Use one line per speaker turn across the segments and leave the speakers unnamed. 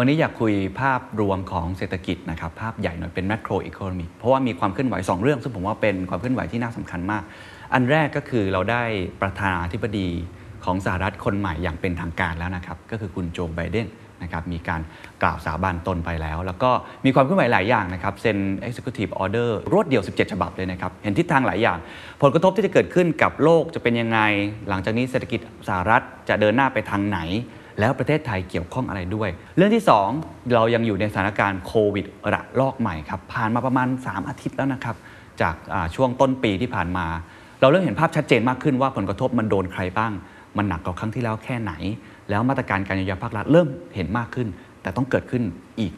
วันนี้อยากคุยภาพรวมของเศรษฐกิจนะครับภาพใหญ่หน่อยเป็น macro economy เพราะว่ามีความเคลื่อนไหว 2 เรื่อง ซึ่งผมว่าเป็นความเคลื่อนไหวที่น่าสำคัญมาก อันแรกก็คือเราได้ประธานาธิบดีของสหรัฐคนใหม่อย่างเป็นทางการแล้วนะครับก็คือคุณโจไบเดนนะครับมีการกล่าวสาบานตนไปแล้ว แล้วก็มีความเคลื่อนไหวหลายอย่างนะครับเซ็น executive order รวดเดียว 17 ฉบับเลยนะครับ เห็นทิศทางหลายอย่าง ผลกระทบที่จะเกิดขึ้นกับโลกจะเป็นยังไง หลังจากนี้เศรษฐกิจสหรัฐจะเดินหน้าไปทางไหน แล้วประเทศไทยเกี่ยวข้องอะไรด้วย เรื่องที่ 2 เรายังอยู่ในสถานการณ์โควิดระลอกใหม่ครับผ่านมาประมาณ 3 อาทิตย์แล้วนะครับ จากช่วงต้นปีที่ผ่านมา เราเริ่มเห็นภาพชัดเจนมากขึ้นว่าผลกระทบมันโดนใครบ้าง มันหนักกว่าครั้งที่แล้วแค่ไหน แล้วมาตรการการเยียวยาภาครัฐเริ่มเห็นมากขึ้น แต่ต้องเกิดขึ้นอีก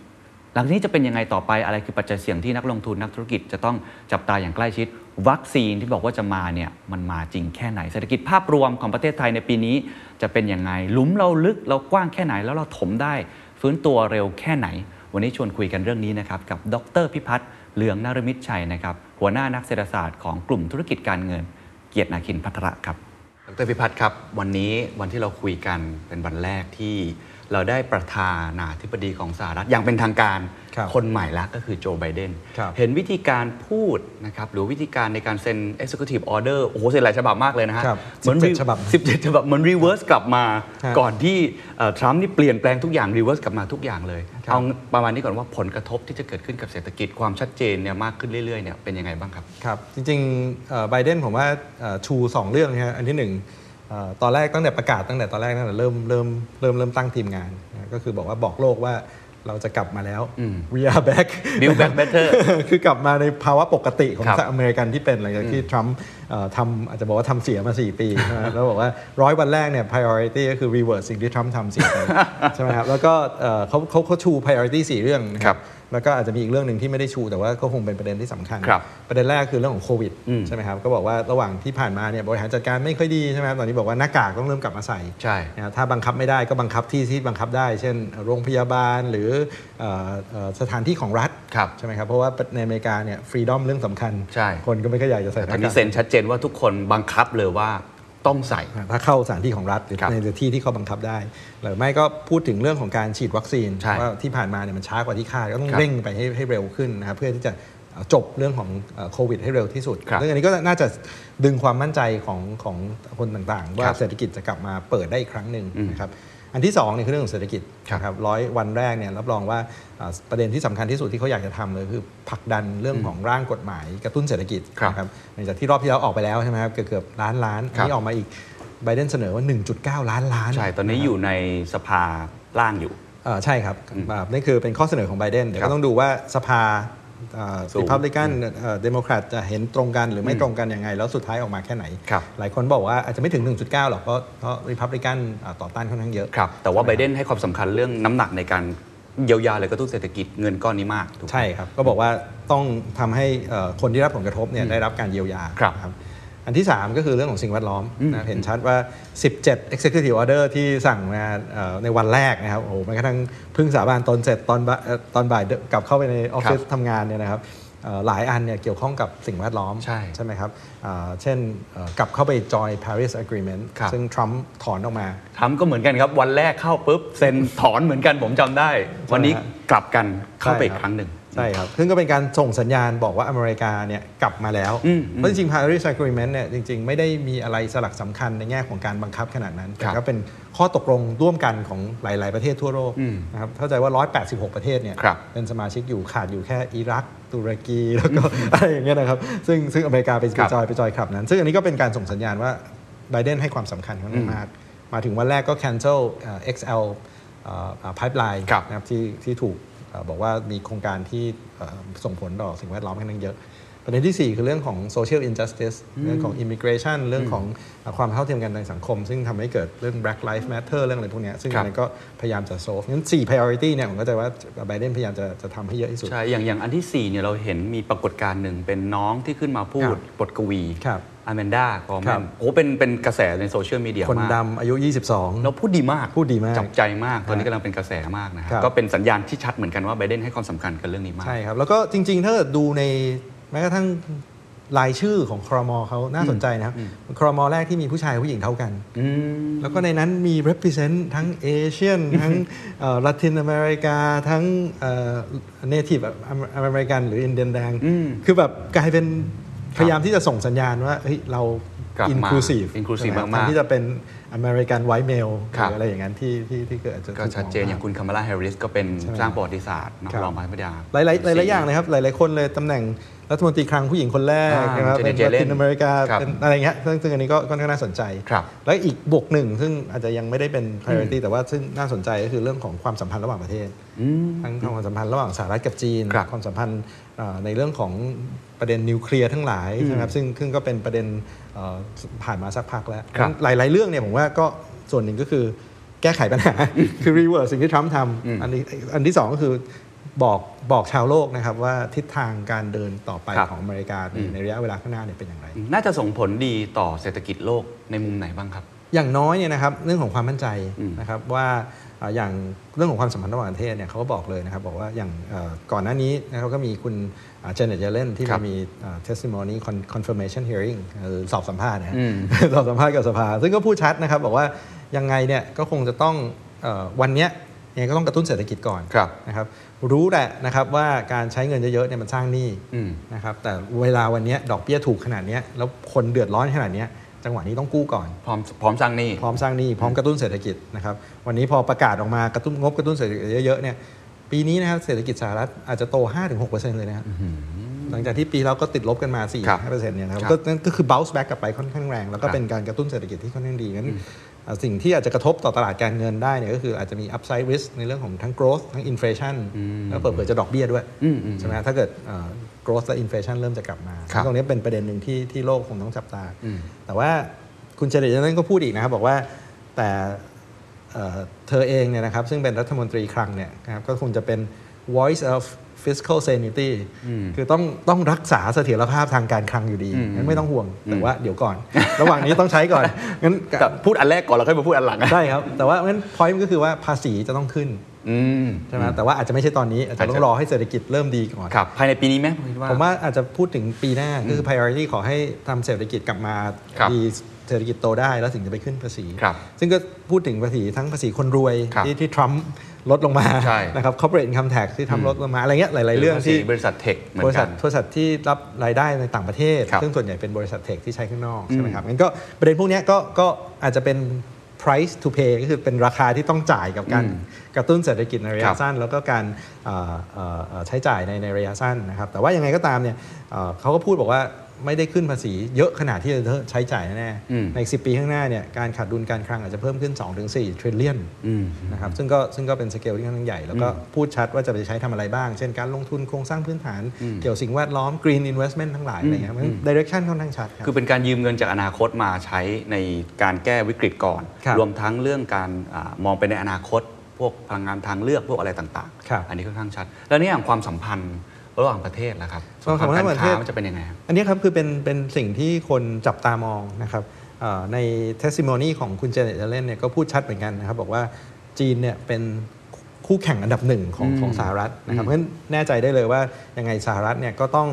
หลังนี้จะเป็นยังไงต่อไปอะไรคือปัจจัยเสี่ยงที่นักลงทุนนักธุรกิจจะต้องจับตาอย่างใกล้ชิด วัคซีนที่บอกว่าจะมาเนี่ยมันมาจริงแค่ไหนเศรษฐกิจภาพรวมของประเทศไทยในปีนี้ จะเป็นยังไงหลุมเราลึกเรากว้างแค่ไหนแล้วเราถมได้ ฟื้นตัวเร็วแค่ไหน วันนี้ชวนคุยกันเรื่องนี้นะครับกับดรพิพัฒน์เหลืองนารมิตรชัยนะครับหัวหน้านักเศรษฐศาสตร์ของกลุ่มธุรกิจการเงิน เกียรตินาคินพัทระครับดรพิพัฒน์ครับ วันนี้วันที่เราคุยกันเป็นวันแรกที่ เราได้ประธานาธิบดีของสหรัฐอย่างเป็นทางการ
ครับ
คนใหม่ละก็คือโจไบเดน
ครับ
เห็นวิธีการพูดนะครับหรือวิธีการในการเซ็น executive order โอ้โหเซ็นหลายฉบับมากเลยนะฮะ
ครับ
เหมือน
17ฉบับ
17ฉบับเหมือน reverse กลับมา
ครับ
ก่อนที่เอ่อทรัมป์นี่เปลี่ยนแปลงทุกอย่าง reverse กลับมาทุกอย่างเลย
ครับ
เอาประมาณนี้ก่อนว่าผลกระทบที่จะเกิดขึ้นกับเศรษฐกิจความชัดเจนเนี่ยมากขึ้นเรื่อยๆเนี่ยเป็นยังไงบ้างครับ
ครับจริงๆไบเดนผมว่าเอ่อชูสองเรื่องนะฮะอันที่หนึ่งเอ่อ ตอนแรกตั้งแต่ประกาศตั้งแต่ตอนแรกตั้งแต่เริ่มเริ่มเริ่มเริ่มตั้งทีมงานนะก็คือบอกว่าบอกโลกว่าเราจะกลับมาแล้ว
อืม
we are back
Build back better
คือกลับมาในภาวะปกติของ
ครับ
อเมริกันที่เป็นหลังจากที่ทรัมป์เอ่อทำอาจจะบอกว่าทำเสียมา 4 ปีใช่ไหมแล้วบอกว่าร้อยวันแรกเนี่ย priority ก็คือ reverse สิ่งที่ทรัมป์ทำเสียไปใช่ไหมครับแล้วก็เอ่อเขาเขาเขาชู priority สี่เรื่องนะค
ครั
รับบ แล้วก็อาจจะมีอีกเรื่องหนึ่งที่ไม่ได้ชู แต่ว่าก็คงเป็นประเด็นที่สำคัญ
ครับ
ประเด็นแรกคือเรื่องของโควิด
อืม
ใช่ไหมครับก็บอกว่าระหว่างที่ผ่านมาเนี่ยบริหารจัดการไม่ค่อยดีใช่ไหมครับตอนนี้บอกว่าหน้ากากต้องเริ่มกลับมาใส่
ใช่
นะครับถ้าบังคับไม่ได้ก็บังคับที่ที่บังคับได้ เช่น โรงพยาบาลหรือเอ่อเอ่อสถานที่ของรัฐ
ครับ
ใช่ไหมครับเพราะว่าในอเมริกาเนี่ยฟรีดอมเรื่องสำคัญ
ใช่
คนก็ไม่ค่อยอยากจะใส่ห
ตอ
น้าน
นี้
กาก
เซ็นชัดเจนว่าทุกคนบังคับเลยว่า ต้องใส่
ถ้าเข้าสถานที่ของรัฐหรือ
ครับ
ในที่ที่เขาบังคับได้ หรือไม่ก็พูดถึงเรื่องของการฉีดวัคซีน
ใช่
ว่าที่ผ่านมาเนี่ยมันช้ากว่าที่คาดก็ต้อง
ครับ
เร่งไปให้ให้เร็วขึ้นนะครับเพื่อที่จะจบเรื่องของเอ่อโควิดให้เร็วที่สุด
ครับ
ซึ่งอันนี้ก็น่าจะดึงความมั่นใจของของคนต่างๆ ว่า
ครับ
เศรษฐกิจจะกลับมาเปิดได้อีกครั้งหนึ่ง
อืม
นะครับ อันที่สองเนี่ยคือเรื่องของเศรษฐกิจ
ครับ
นะครับร้อยวันแรกเนี่ยรับรองว่าอ่าประเด็นที่สำคัญที่สุดที่เขาอยากจะทำเลยคือผลักดันเรื่องของร่างกฎหมายกระตุ้นเศรษฐกิจ
ครับ
นะครับหลังจากที่รอบที่แล้วออกไปแล้วใช่ไหมครับเกือบเกือบล้านล้าน
ครับอั
นนี้ออกมาอีกไบเดนเสนอว่า 1.9 ล้านล้าน
ใช่ ตอนนี้อยู่ในสภาล่างอยู่
เอ่อใช่ครับอ่านี่คือเป็นข้อเสนอของไบเดนเดี๋ยว
ครับ
ก็ต้องดูว่าสภา
สูง
รีพับลิกันเดโมแครตจะเห็นตรงกันหรือไม่ตรงกันยังไง แล้วสุดท้ายออกมาแค่ไหน
ครับ
หลายคนบอกว่าอาจจะไม่ถึง 1.9 หรอกเพราะเพราะริพับลิกันต่อต้านค่อนข้างเยอะ
ครับแต่ว่าไบเดนให้ความสำคัญเรื่องน้ำหนักในการเยียวยาหรือกระตุ้นเศรษฐกิจเงินก้อนนี้มากถูกไหม
ใช่ครับ ก็บอกว่าต้องทำให้เอ่อคนที่รับผลกระทบเนี่ยได้รับการเยียวยา
ครับ
นะ อันที่ 3 ก็คือเรื่องของสิ่งแวดล้อม
อืม
นะเห็นชัดว่า 17 executive order ที่สั่งมาเอ่อในวันแรกนะครับโอ้โหแม้กระทั่งเพึ่งสาบานตนเสร็จตอนบ่ายเอ่อตอนบ่ายเดินกลับเข้าไปในออฟฟิศ
ครับ
ทำงานเนี่ยนะครับเอ่อหลายอันเนี่ยเกี่ยวข้องกับสิ่งแวดล้อม
ใช่
ใช่ไหมครับเอ่อเช่นเอ่อกลับเข้าไปจอย Paris Agreement
ครับ
ซึ่งทรัมป์ถอนออกมา
ทำก็เหมือนกันครับ วันแรกเข้าปุ๊บเซ็นถอนเหมือนกันผมจำได้ วันนี้
ใช่ฮะ
กลับกันเข้าไป
ใช่
อีกครั้งหนึ่ง
ใช่ครับ ซึ่งก็เป็นการส่งสัญญาณบอกว่าอเมริกาเนี่ยกลับมาแล้ว
อืม
เพราะจริงๆ Paris Agreement เนี่ยจริงๆ ไม่ได้มีอะไรสลักสำคัญในแง่ของการบังคับขนาดนั้น แต่ก็เป็นข้อตกลงร่วมกันของหลาย ๆ ประเทศทั่วโลก
อืม
นะครับ เข้าใจว่า 186 ประเทศเนี่ย
ครับ
เป็นสมาชิกอยู่ขาดอยู่แค่อิรัก ตุรกีแล้วก็อะไรอย่างเงี้ยนะครับ ซึ่งซึ่งอเมริกาไป
ครั
ไป
บ
จอยไปจอยคลับนั้น ซึ่งอันนี้ก็เป็นการส่งสัญญาณว่าไบเดนให้ความสำคัญค่อนข้างมาก มาถึงวันแรกก็ cancel เอ่อ XL เอ่อเอ่อ pipeline
ครับ
นะครับที่ที่ถูกเอ่อ บอกว่ามีโครงการที่ส่งผลต่อสิ่งแวดล้อมค่อนข้างเยอะ ประเด็นที่ 4 คือเรื่องของ social injustice เรื่องของ immigration เรื่องของความเท่าเทียมกันในสังคม ซึ่งทำให้เกิดเรื่อง black life matter เรื่องอะไรพวกเนี้ยซึ่ง
ครับ
อันนี้ก็พยายามจะ solve งั้น 4 priority เนี่ยผมก็จะว่าไบเดนพยายามจะจะทำให้เยอะที่สุด
ใช่ อย่างอย่างอันที่ 4 เนี่ยเราเห็นมีปรากฏการณ์หนึ่งเป็นน้องที่ขึ้นมาพูด
ครับ
บทกวี
ครับ
อแมนดากอร์แม
ครั
น
บ
โอ้เป็นเป็นกระแสในโซเชียลมีเดีย
คน
มาก
ดำอายุ 22
แล้วพูดดีมาก
พูดดีมาก
จับใจมาก ตอนนี้กำลังเป็นกระแสมากนะค
ครั
รับบก็เป็นสัญญาณที่ชัดเหมือนกันว่าไบเดนให้ความสำคัญกับเรื่องนี้มาก
ใช่ครับ แล้วก็จริง ๆ ถ้าเกิดดูใน แม้กระทั่งรายชื่อของครมเขาน่าสนใจนะครับครมแรกที่มีผู้ชายผู้หญิงเท่ากัน
อืม
แล้วก็ในนั้นมี represent ทั้ง Asian ทั้งลาตินอเมริกาทั้ง Native American หรืออินเดียนแดง
อืม
คือแบบกลายเป็น
ครับ
พยายามที่จะส่งสัญญาณว่าเฮ้ยเรา
กลับมา
inclusive
inclusive
ใช่ไห
ม มากๆ
แทนที่จะเป็น American white male
ครับห
รืออะไรอย่างนั้นที่ที่ที่เกิดจะ
ก็ชัดเจนอย่างคุณคามาลาแฮร์ริสก็เป็น
ใช่
สร้างประวัติศาสตร์เนอะ
ครับ
รองประธานาธิบดี
หลายๆหลายๆอย่างเลยครับ หลาย ๆ คนเลยตำแหน่ง รัฐมนตรีคลังผู้หญิงคนแรก
อ่า
นะครับ เป็น Janet
Yellen
ลาตินอเมริกา
ครับ
เป็นอะไรเงี้ยซึ่งซึ่งอันนี้ก็ค่อนข้างน่าสนใจ
ครับ
แล้วอีกบวกหนึ่งซึ่งอาจจะยังไม่ได้เป็น priority แต่ว่าซึ่งน่าสนใจก็คือเรื่องของความสัมพันธ์ระหว่างประเทศ
อืม
ทั้งความสัมพันธ์ระหว่างสหรัฐกับจีน
ครับ
ความสัมพันธ์เอ่อในเรื่องของประเด็นนิวเคลียร์ทั้งหลายนะครับซึ่งซึ่งก็เป็นประเด็นเอ่อผ่านมาสักพักแล้ว
ครับ
หลาย ๆ เรื่องเนี่ยผมว่าก็ส่วนหนึ่งก็คือแก้ไขปัญหา คือ reverse สิ่งที่ทรัมป์ทำอันนี้อันที่สองก็คือ บอกบอกชาวโลกนะครับว่าทิศทางการเดินต่อไป
ครับ
ของอเมริกาในในระยะเวลาข้างหน้าเนี่ยเป็นอย่างไร
น่าจะส่งผลดีต่อเศรษฐกิจโลกในมุมไหนบ้างครับ
อย่างน้อยเนี่ยนะครับเรื่องของความมั่นใจ
อืม
นะครับว่าอ่าอย่างเรื่องของความสัมพันธ์ระหว่างประเทศเนี่ยเขาก็บอกเลยนะครับบอกว่าอย่างเอ่อก่อนหน้านี้นะครับก็มีคุณเจเน็ตเยเลนที่
ครับ
มี testimony con- confirmation hearing เอ่อสอบสัมภาษณ์นะฮะ
อืม
สอบสัมภาษณ์กับสภา ซึ่งก็พูดชัดนะครับบอกว่ายังไงเนี่ยก็คงจะต้องเอ่อวันเนี้ยยังไงก็ต้องกระตุ้นเศรษฐกิจก่อน
ครับ
นะครับ รู้แหละนะครับว่าการใช้เงินเยอะๆเนี่ยมันสร้างหนี้
อืม
นะครับแต่เวลาวันเนี้ยดอกเบี้ยถูกขนาดเนี้ยแล้วคนเดือดร้อนขนาดเนี้ยจังหวะนี้ต้องกู้ก่อน
พร้อมพร้อมสร้างหนี้
พร้อมสร้างหนี้พร้อมกระตุ้นเศรษฐกิจนะครับวันนี้พอประกาศออกมากระตุ้นงบกระตุ้นเศรษฐกิจเยอะๆเนี่ยปีนี้นะครับเศรษฐกิจสหรัฐอาจจะโต 5-6%เลยนะครับหลังจากที่ปีแล้วก็ติดลบกันมา
ครับ
4-5%เนี่ยนะครับ
ครับ
ก็นั่นก็คือ bounce back กลับไปค่อนข้างแรง แล้วก็
ครับ
เป็นการกระตุ้นเศรษฐกิจที่ค่อนข้างดีงั้นอ่า สิ่งที่อาจจะกระทบต่อตลาดการเงินได้เนี่ยก็คืออาจจะมี upside risk ในเรื่องของทั้ง growth ทั้ง inflation แล้วเผื่อๆจะดอกเบี้ยด้วย
อืมอืม
ใช่ไหมถ้าเกิดอ่า growth และ inflation เริ่มจะกลับมา
ครับ
ตรงนี้เป็นประเด็นหนึ่งที่ที่โลกคงต้องจับตา
อืม
แต่ว่าคุณเจเดตนั้นก็พูดอีกนะครับบอกว่าแต่เอ่อเธอเองเนี่ยนะครับซึ่งเป็นรัฐมนตรีคลังเนี่ยนะครับก็คงจะเป็น voice of fiscal sanity คือต้องต้องรักษาเสถียรภาพทางการคลังอยู่ดีงั้นไม่ต้องห่วง แต่ว่าเดี๋ยวก่อน ระหว่างนี้ต้องใช้ก่อนงั้น
แต่พูดอันแรกก่อนแล้วค่อยมาพูดอันหลังอะ
ใช่ครับ แต่ว่างั้น point ก็คือว่าภาษีจะต้องขึ้น
อืม
ใช่ไหมแต่ว่าอาจจะไม่ใช่ตอนนี้อาจจะต้องรอให้เศรษฐกิจเริ่มดีก่อน
ครับภายในปีนี้ไหมผมคิดว่า
ผมว่าอาจจะพูดถึงปีหน้าก็คือ priority ขอให้ทำเศรษฐกิจกลับมา
ครับ
ดี เศรษฐกิจโตได้แล้วถึงจะไปขึ้นภาษี
ครับ
ซึ่งก็พูดถึงภาษีทั้งภาษีคนรวย
ครับ
ที่ที่ทรัมป์ลดลงมา
ใช่
นะครับ corporate income tax ที่ทำลดลงมาอะไรเงี้ยหลาย ๆ เรื่อง
ภาษี
ที่
บริษัทเทคเหมือบน
ริ
กั
ษัท
น
บริษัทที่รับรายได้ในต่างประเทศ
ครับ
ซึ่งส่วนใหญ่เป็นบริษัทเทคที่ใช้ข้างนอกใช่ไหมครับงั้นก็ประเด็นพวกเนี้ยก็ก็อาจจะเป็น price to pay ก็คือเป็นราคาที่ต้องจ่ายกับการ
อืม
กระตุ้นเศรษฐกิจในระ
ครั
ยะ
บ
สั้น แล้วก็การเอ่อเอ่อเอ่อใช้จ่ายในในระยะสั้นนะครับแต่ว่ายังไงก็ตามเนี่ยเอ่อเขาก็พูดบอกว่า ไม่ได้ขึ้นภาษีเยอะขนาดที่จะใช้จ่ายแน่
อืม
ๆใน10ปีข้างหน้าเนี่ยการขาดดุลการคลังอาจจะเพิ่มขึ้น 2-4 trillion
อืม
นะครับซึ่งก็ซึ่งก็เป็นสเกลที่ค่อนข้างใหญ่ แล้วก็พูดชัดว่าจะไปใช้ทำอะไรบ้าง เช่นการลงทุนโครงสร้างพื้นฐาน เกี่ยวสิ่งแวดล้อม green investment ทั้งหลายอะไรเงี้ยมัน direction ค่อนข้างชัดครับ
คือเป็นการยืมเงินจากอนาคตมาใช้ในการแก้วิกฤตก่อน
ครับ
รวมทั้งเรื่องการอามองไปในอนาคต พวกพลังงานทางเลือกพวกอะไรต่าง
ครับ
อันนี้ค่อนข้างชัด แล้วนี่อย่างความสัมพันธ์ ระหว่างประเทศล่ะครับ
ความสัมพันธ์ระหว่างประเทศ
กค้มันจะเป็นยังไงครับ
อันนี้ครับคือเป็นเป็นสิ่งที่คนจับตามองนะครับเอ่อใน testimony ของคุณเจเน็ตเจเลนเนี่ยก็พูดชัดเหมือนกันนะครับ บอกว่าจีนเนี่ยเป็นคู่แข่งอันดับหนึ่งของ
อืม
ของสหรัฐนะครับเพราะฉะนั้นแน่ใจได้เลยว่ายังไงสหรัฐเนี่ยก็ต้อง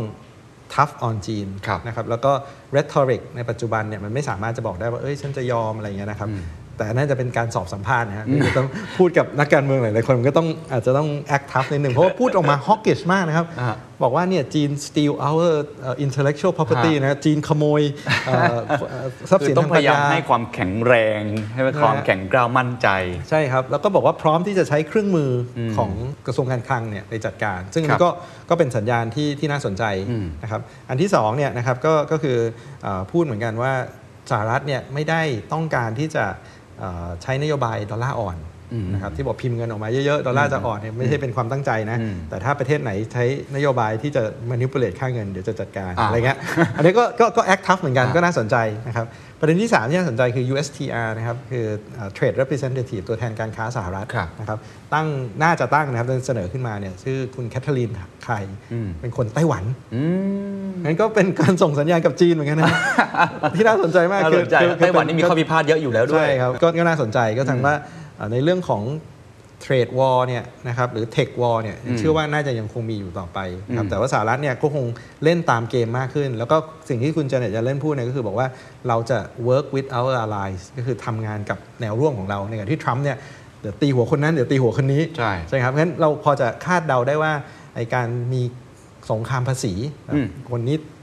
tough on จีน
ครับ
นะครับแล้วก็ rhetoric ในปัจจุบันเนี่ยมันไม่สามารถจะบอกได้ว่าเอ้ยฉันจะยอมอะไรอย่างเงี้ยนะครับ แต่น่าจะเป็นการสอบสัมภาษณ์นะฮะที่ต้องพูดกับนักการเมืองหลายๆคนมันก็ต้องอาจจะต้อง act tough นิดหนึ่งเพราะว่าพูดออกมา hawkish มากนะครับ
อ่า
บอกว่าเนี่ยจีน steal our uh, intellectual property
ฮะ
นะจีนขโมยเอ่อเอ่อทรัพย์
คื
สิ
อนต้อ
ทางง
พ
ปัญ
ยายาม
ญา
ให้ความแข็งแรงให้ความ
นะฮะ
แข็งกร้าวมั่นใจ
ใช่ครับ แล้วก็บอกว่าพร้อมที่จะใช้เครื่องมืออของกระทรวงการคลังเนี่ยไปจัดการ ซึ่งอัน
ครั
นี้
บ
ก็ก็เป็นสัญญาณที่ที่น่าสนใจ
อืม
นะครับอันที่สองเนี่ยนะครับก็ก็คือเออพูดเหมือนกันว่าสหรัฐเนี่ยไม่ได้ต้องการที่จะเอ่อ ใช้นโยบายดอลลาร์อ่อนนะครับที่บอกพิมพ์เงินออกมาเยอะๆ ดอลลาร์จะอ่อนเนี่ยไม่ใช่เป็นความตั้งใจนะ
อืม
แต่ถ้าประเทศไหนใช้นโยบายที่จะ manipulate ค่าเงินเดี๋ยวจะจัดการ
อ่า
อะไรเงี้ยอันนี้ก็ก็ก็ act tough เหมือนกัน
อ่า
ก็น่าสนใจนะครับ ประเด็นที่3ที่น่าสนใจคือ USTR นะครับคืออ่า Trade Representative ตัวแทนการค้าสหรัฐ
ครับ
นะครับตั้งน่าจะตั้งนะครับเสนอขึ้นมาเนี่ยชื่อคุณแคทเธอรีนไคร
อืม
เป็นคนไต้หวัน
อืม
งั้นก็เป็นการส่งสัญญาณกับจีนเหมือนกันนะที่น่าสนใจมาก
น่า
คื
สนใจ
คือ
ไต้หวันนี่มีข้อพิพาทเยอะอยู่แล้วด้วย
ใช่ครับก็ก็น่าสนใจก็ทางว่าอ่าในเรื่องของ เทรดวอลเนี่ยนะครับหรือเทควอลเนี่ยเชื่อว่าน่าจะยังคงมีอยู่ต่อไปนะครับ
อืม
แต่ว่าสหรัฐเนี่ยก็คงเล่นตามเกมมากขึ้น แล้วก็สิ่งที่คุณเจเน็ตจะเล่นพูดเนี่ยก็คือบอกว่าเราจะ work with our allies ก็คือทำงานกับแนวร่วมของเราในขณะที่ทรัมป์เนี่ยเดี๋ยวตีหัวคนนั้นเดี๋ยวตีหัวคนนี้
ใช่
ใช่ครับงั้นเราพอจะคาดเดาได้ว่าไอการมีสงครามภาษี
อืม
คนนี้อ่า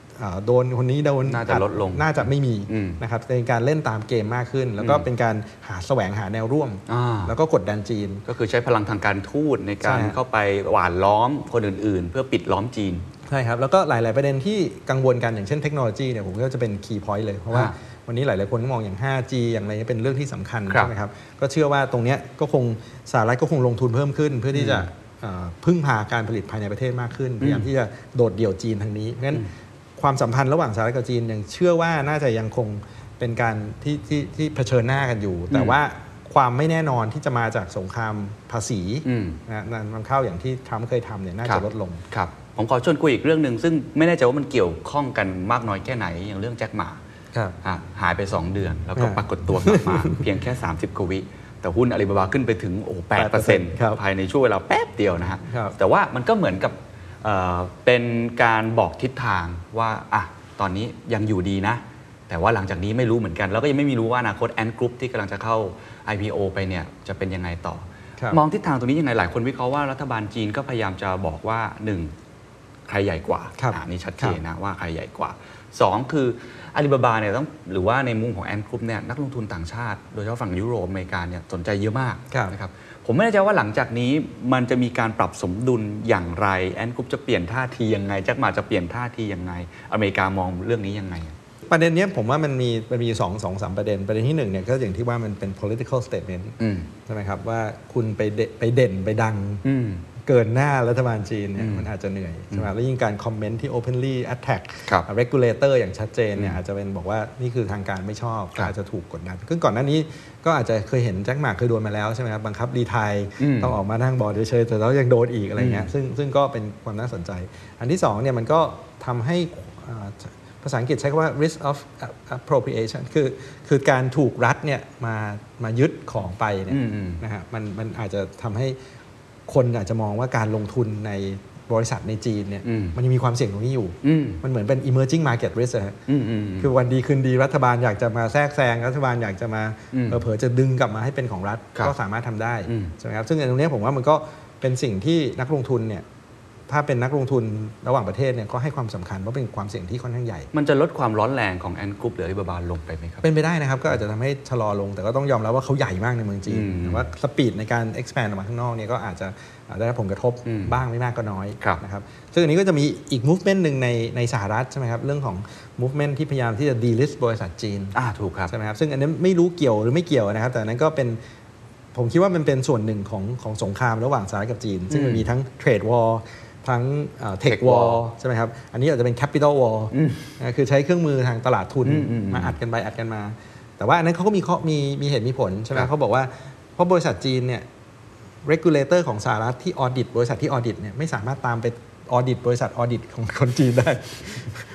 โดนคนนี้โดน
น่าจะลดลง
น่าจะไม่มี
อืม
นะครับเป็นการเล่นตามเกมมากขึ้น แล้วก็
อืม
เป็นการหาแสวงหาแนวร่วม
อ่า
แล้วก็กดดันจีน
ก็คือใช้พลังทางการทูตในการ
ใช่ฮะ
เข้าไปหว่านล้อมคนอื่น ๆ เพื่อปิดล้อมจีน
ใช่ครับ แล้วก็หลาย ๆ ประเด็นที่กังวลกันอย่างเช่นเทคโนโลยีเนี่ยผมก็จะเป็นคีย์พอยต์เลย เพราะว่า
ฮะ
วันนี้หลาย ๆ คนก็มองอย่าง 5G อย่างไรเนี่ยเป็นเรื่องที่สำคัญ
ครับ
ใช่ไหมครับก็เชื่อว่าตรงเนี้ยก็คงสหรัฐก็คงลงทุนเพิ่มขึ้น เพื่อที่จะเอ่อพึ่งพาการผลิตภายในประเทศมากขึ้นพยายามที่จะโดดเดี่ยวจีนทางนี้เพราะฉะนั้น ความสัมพันธ์ระหว่างสหรัฐกับจีนยังเชื่อว่าน่าจะยังคงเป็นการที่ที่ที่เผชิญหน้ากันอยู่ แต่ว่าความไม่แน่นอนที่จะมาจากสงครามภาษี
อืม
นะนั่นนำเข้าอย่างที่ทรัมป์เคยทำเนี่ยน่าจะลดลง
ครับครับผมขอชวนคุยอีกเรื่องหนึ่งซึ่งไม่แน่ใจว่ามันเกี่ยวข้องกันมากน้อยแค่ไหนอย่างเรื่องแจ็คหม่า
ครับ
อะหายไป 2 เดือน แล้วก็
อ่า
ปรากฏตัวกลับมา เพียงแค่ 30กว่าวิแต่หุ้นอาลีบาบาขึ้นไปถึงโอ้แปดเปอร์เซ็นต์
ครับ
ภายในช่วงเวลาแป๊บเดียวนะฮะ
ครับ
แต่ว่ามันก็เหมือนกับ เอ่อเป็นการบอกทิศทางว่าอะตอนนี้ยังอยู่ดีนะ แต่ว่าหลังจากนี้ไม่รู้เหมือนกัน แล้วก็ยังไม่มีรู้ว่าอนาคต Ant Group ที่กำลังจะเข้า IPO ไปเนี่ยจะเป็นยังไงต่อ
ครับ
มองทิศทางตรงนี้ยังไงหลายคนวิเคราะห์ว่ารัฐบาลจีนก็พยายามจะบอกว่าหนึ่งใครใหญ่กว่า
ครับ
อ่านี่ชัดเจนนะว่าใครใหญ่กว่า 2 คืออาลีบาบาเนี่ยต้องหรือว่าในมุมของ Ant Group เนี่ยนักลงทุนต่างชาติ โดยเฉพาะฝั่งยุโรปอเมริกาเนี่ยสนใจเยอะมาก
ครับ
นะครับ ผมไม่แน่ใจว่าหลังจากนี้มันจะมีการปรับสมดุลอย่างไร Ant Group จะเปลี่ยนท่าทียังไงแจ็คหม่าจะเปลี่ยนท่าทียังไง อเมริกามองเรื่องนี้ยังไง
ประเด็นเนี้ยผมว่ามันมีมันมีสองสองสามประเด็น ประเด็นที่หนึ่งเนี่ยก็อย่างที่ว่ามันเป็น political statement
อืม
ใช่ไหมครับว่าคุณไปเดไปเด่นไปดัง
อืม
เกินหน้ารัฐบาลจีนเนี่ย
อืม
มันอาจจะเหนื่อยใช่ไหมแล้วยิ่งการคอมเมนต์ที่ openly attack
ครับ
regulator อย่างชัดเจนเนี่ยอาจจะเป็นบอกว่านี่คือทางการไม่ชอบ
ครับ
อาจจะถูกกดดันซึ่งก่อนหน้านี้ก็อาจจะเคยเห็นแจ็คหม่าเคยโดนมาแล้วใช่ไหมครับบังคับ retire
อืม
ต้องออกมานั่งบอร์ดเฉยๆแต่แล้วยังโดนอีกอะไรเงี้ยซึ่งซึ่งก็เป็นความน่าสนใจ อันที่สองเนี่ยมันก็ทำให้อ่าภาษาอังกฤษใช้คำว่า risk of appropriation คือคือการถูกรัฐเนี่ยมามายึดของไปเนี่ย
อืมอืม
นะฮะมันมันอาจจะทำให้ คนอาจจะมองว่าการลงทุนในบริษัทในจีนเนี่ย
อืม
มันยังมีความเสี่ยงตรงนี้อยู่
อืม
มันเหมือนเป็น emerging market risk อะฮะ
อืมอืม
คือวันดีคืนดีรัฐบาลอยากจะมาแทรกแซงรัฐบาลอยากจะมา
อืม
เผลอๆจะดึงกลับมาให้เป็นของรัฐ
ครับ
ก็สามารถทำได้
อืม
ใช่ไหมครับซึ่งอันตรงเนี้ยผมว่ามันก็เป็นสิ่งที่นักลงทุนเนี่ย ถ้าเป็นนักลงทุนระหว่างประเทศเนี่ยก็ให้ความสำคัญเพราะเป็นความเสี่ยงที่ค่อนข้างใหญ่
มันจะลดความร้อนแรงของแอนกรุ๊ปหรืออาลีบาบาลงไปไหมครับ
เป็นไปได้นะครับ ก็อาจจะทำให้ชะลอลง แต่ก็ต้องยอมรับว่าเขาใหญ่มากในเมืองจีน
อืม
แต่ว่าสปีดในการ expand ออกมาข้างนอกเนี่ยก็อาจจะอาจได้รับผลกระทบ
อืม
บ้างไม่มากก็น้อย
ครับ
นะครับ ซึ่งอันนี้ก็จะมีอีก movement หนึ่งในในสหรัฐใช่ไหมครับ เรื่องของ movement ที่พยายามที่จะ delist บริษัทจีน
อ่าถูกครับ
ใช่ไหมครับซึ่งอันนี้ไม่รู้เกี่ยวหรือไม่เกี่ยวนะครับ แต่อันนั้นก็เป็นผมคิดว่ามันเป็นส่วนหนึ่งของของสงครามระหว่างสหรัฐกับจีน ซึ่งมันมีทั้ง trade war ทั้งเทค
Tech
วอ
war
ลใช่ไหมครับ อันนี้อาจจะเป็น capital war นะคือใช้เครื่องมือทางตลาดทุน
อืมอืมอืม
มาอัดกันไปอัดกันมา แต่ว่าอันนั้นเขาก็มีข้อมีมีเหตุมีผลใช่ไหม
ครับ
เขาบอกว่าเพราะบริษัทจีนเนี่ย regulator ของสหรัฐที่ audit บริษัทที่ audit เนี่ยไม่สามารถตามไป audit บริษัท audit ของคนจีนได้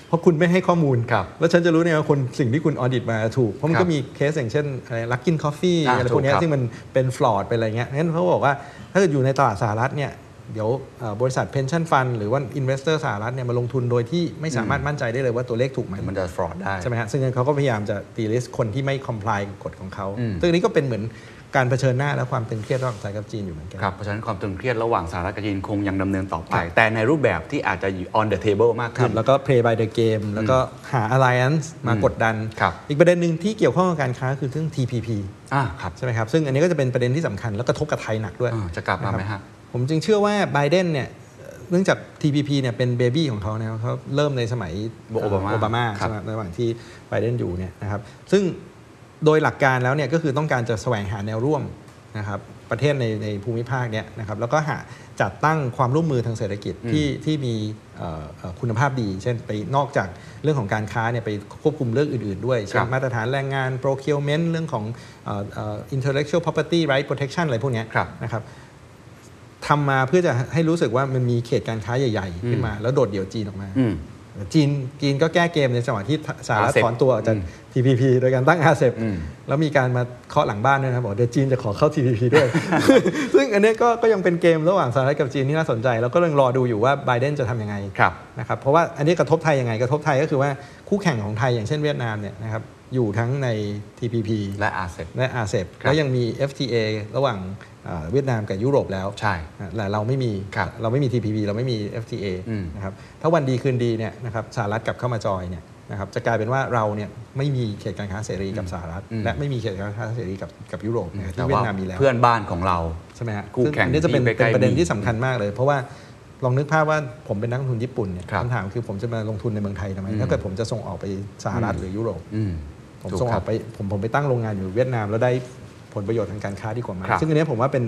เพราะคุณไม่ให้ข้อมูล
ครับ
แล้วฉันจะรู้เนี่ยว่าคนสิ่งที่คุณ audit มาถูก เพราะมันก็มีเคสครับอย่างเช่นอะไร Luckin Coffee อ่าอะไรพวกเนี้ย
ถูกครับ
ซึ่งมันเป็น fraud เป็นอะไรเงี้ยงั้นเขาบอกว่าถ้าเกิดอยู่ในตลาดสหรัฐเนี่ย เดี๋ยวเอ่อบริษัท pension fund หรือว่า investor สหรัฐเนี่ยมาลงทุนโดยที่ไม่สามารถมั่นใจได้เลยว่าตัวเลขถูกไหม
มันจะ fraud ได้
ใช่ไหมฮะซึ่งเขาก็พยายามจะ delist คนที่ไม่ comply กับกฎของเขา
อืม
ซึ่งอันนี้ก็เป็นเหมือนการเผชิญหน้าและความตึงเครียดระหว่างสหรัฐกับจีนอยู่เหมือนกัน
ครับเพราะฉะนั้นความตึงเครียดระหว่างสหรัฐกับจีนคงยังดำเนินต่อไป
ครับ
แต่ในรูปแบบที่อาจจะอยู่ on the table มากขึ้
รับแล้วก็ play by the game แล้วก็หา alliance มากดดัน
ครับ
อีกประเด็นหนึ่งที่เกี่ยวข้องกับการค้าคือเรื่อง TPP
อ่าครับ
ใช่ไหมครับซึ่งอันนี้ก็จะเป็นประเด็นที่สำคัญแล้วกระทบกับไทยหนักด้วย
อ่าจะกลับมาไหม
นค
ฮะ
รับ ผมจึงเชื่อว่าไบเดนเนี่ยเอ่อเนื่องจาก TPP เนี่ยเป็นเบบี้ของเขานะครับเขาเริ่มในสมัย
โอบามา
โอบามา
ครับ
ใช่ไหมระหว่างที่ไบเดนอยู่เนี่ยนะครับซึ่งโดยหลักการแล้วเนี่ยก็คือต้องการจะแสวงหาแนวร่วมนะครับประเทศในในภูมิภาคเนี้ยนะครับแล้วก็หาจัดตั้งความร่วมมือทางเศรษฐกิจที่ที่มีเอ่อเอ่อคุณภาพดี เช่นไปนอกจากเรื่องของการค้าเนี่ยไปควบคุมเรื่องอื่น ๆ ด้วยเช่
ครั
น
บ
มาตรฐานแรงงาน procurement เรื่องของเอ่อเอ่อ intellectual property right protection อะไรพวกเนี้ย
ครับ
นะครับ ทำมาเพื่อจะให้รู้สึกว่ามันมีเขตการค้าใหญ่ ๆ ขึ้นมา แล้วโดดเดี่ยวจีนออกมา
อืม
จีนจีนก็แก้เกมในจังหวะที่สหรัฐ
RCEP
ถอนตัวออกจาก
อืม
TPP โดยการตั้ง RCEP
อืม
แล้วมีการมาเคาะหลังบ้านด้วยนะบอกเดี๋ยวจีนจะขอเข้า TPP ด้วย ซึ่งอันเนี้ยก็ก็ยังเป็นเกมระหว่างสหรัฐกับจีนที่น่าสนใจ แล้วก็ยังรอดูอยู่ว่าไบเดนจะทำยังไง
ครับ
นะครับเพราะว่าอันนี้กระทบไทยยังไงกระทบไทยก็คือว่าคู่แข่งของไทยอย่างเช่นเวียดนามเนี่ยนะครับ อยู่ทั้งใน TPP
และอาเซบ
และ RCEP
ครับ
แล้วยังมี FTA ระหว่างเอ่อเวียดนามกับยุโรปแล้ว
ใช่
แต่เราไม่มี
ครับ
เราไม่มี TPP เราไม่มี FTA
อืม
นะครับถ้าวันดีคืนดีเนี่ยนะครับสหรัฐกลับเข้ามาจอยเนี่ยนะครับจะกลายเป็นว่าเราเนี่ยไม่มีเขตการค้าเสรีกับสหรัฐ
อืม
และไม่มีเขตการค้าเสรีกับกับยุโรปนะครับ
แต่
ที่เวีย
ว่า
ดนามมีแล้ว
เพื่อนบ้านของเรา
ใช่ไหมฮะ
คู่
ซึ่ง
แข่ง
อันนี้จะเป็น
ที่ใกล้ๆ
เป็นประเด็น
มี
ที่สำคัญมากเลย เพราะว่าลองนึกภาพว่าผมเป็นนักลงทุนญี่ปุ่นเนี่ย
ครับ
คำถามคือผมจะมาลงทุนในเมืองไทยทำไม
อืม
ถ้าเกิดผมจะส่งออกไปสหรัฐหรือยุโรป
อืม
ผม
ถูก
ส่งอ
ครั
อบกไปผมผมไปตั้งโรงงานอยู่เวียดนาม แล้วได้ผลประโยชน์ทางการค้าดีกว่าไหม
ครับ
ซึ่งอันเนี้ยผมว่าเป็น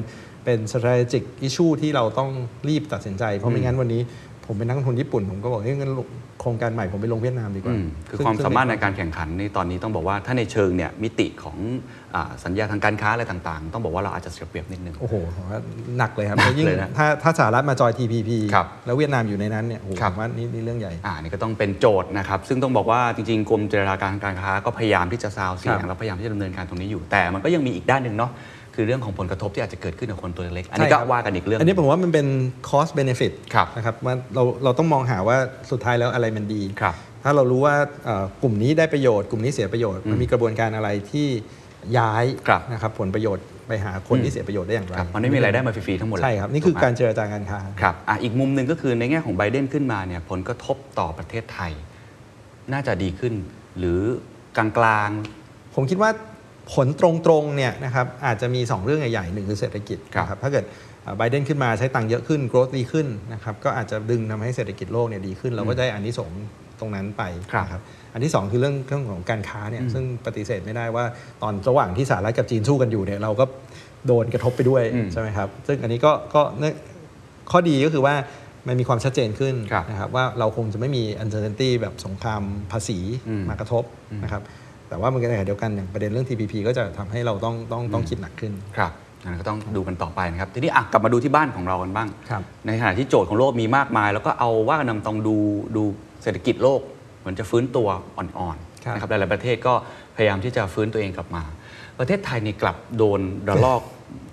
เป็น strategic issue ที่เราต้องรีบตัดสินใจ เพราะไม่งั้นวันนี้ผมเป็นนักลงทุนญี่ปุ่น ผมก็บอกเฮ้ยงั้นโครงการใหม่ผมไปลงเวียดนามดีกว่า
อืมคือ
ซึ่ง
ความ
ซึ่ง
สามารถในการแข่งขันนี่ตอนนี้ต้องบอกว่าถ้าในเชิงเนี่ยมิติของอา สัญญาทางการค้าอะไรต่างๆ ต้องบอกว่าเราอาจจะเสียเปรียบนิดนึง
โอ้โหผมว่าหนักเลยครับ
หนัก
แล้วยิ่ง
เลยนะ
ถ้าถ้าสหรัฐมาจอย TPP
ครับ
แล้วเวียดนามอยู่ในนั้นเนี่ยโอ้โห
ครั
ผ
บ
มว่านี่นี่เรื่องใหญ่
อ่านี่ก็ต้องเป็นโจทย์นะครับ ซึ่งต้องบอกว่าจริงๆกรมเจรจาการการค้าก็พยายามที่จะซาวเสีย
ครั
ง
บ
และพยายามที่จะดำเนินการตรงนี้อยู่ แต่มันก็ยังมีอีกด้านหนึ่งเนาะคือเรื่องของผลกระทบที่อาจจะเกิดขึ้นกับคนตัวเล็ก อันนี้
ใช่
ก็
ครับ
ว่ากันอีกเรื่อง
อันนี้ผมว่ามันเป็น cost benefit
ครับ
นะครับว่าเราเราต้องมองหาว่าสุดท้ายแล้วอะไรมันดี
ครับ
ถ้าเรารู้ว่าเอ่อกลุ่มนี้ได้ประโยชน์ กลุ่มนี้เสียประโยชน์ มันมีกระบวนการอะไรที่ ย้าย
ครับ
นะครับผลประโยชน์ไปหาคนที่เสียประโยชน์ได้อย่างไร
ครับมันไม่มีรายได้มาฟรีๆทั้งหมดเลย
ใช่ครับ นี่คือ
ถูไหม
การเจรจาการค้า
ครับอะอีกมุมหนึ่งก็คือในแง่ของไบเดนขึ้นมาเนี่ยผลกระทบต่อประเทศไทย น่าจะดีขึ้น หรือกลาง
ผมคิดว่าผลตรงๆเนี่ยนะครับอาจจะมี 2 เรื่องใหญ่ๆหนึ่งคือเศรษฐกิจ
ครับ
นะครับถ้าเกิดไบเดนขึ้นมาใช้ตังค์เยอะขึ้น growth ดีขึ้นนะครับก็อาจจะดึงทำให้เศรษฐกิจโลกเนี่ยดีขึ้น เราก็ได้อันนี้สงส์ตรงนั้นไป
ครับ
นะครับ อันที่ 2 คือเรื่องเรื่องของการค้าเนี่ย
อืม
ซึ่งปฏิเสธไม่ได้ว่าตอนระหว่างที่สหรัฐกับจีนสู้กันอยู่เนี่ยเราก็โดนกระทบไปด้วย
อืม
ใช่ไหมครับซึ่งอันนี้ก็ก็เนี่ยข้อดีก็คือว่ามันมีความชัดเจนขึ้น
ครับ
นะครับว่าเราคงจะไม่มี uncertainty แบบสงครามภาษี
อืม
มากระทบนะครับแต่ว่ามันก็ในขณะเดียวกันอย่างประเด็นเรื่อง TPP ก็จะทำให้เราต้องต้องต้องคิดหนักขึ้น
ๆครับอันนั้นก็ต้องดูกันต่อไปนะครับ ทีนี้อะกลับมาดูที่บ้านของเรากันบ้าง
ครับ
ในขณะที่โจทย์ของโลกมีมากมาย แล้วก็เอาว่ากันนำต้องดูดูเศรษฐกิจโลก เหมือนจะฟื้นตัวอ่อน
ครับ
ๆนะครับหลายๆประเทศก็พยายามที่จะฟื้นตัวเองกลับมา ประเทศไทยนี่กลับโดนระลอก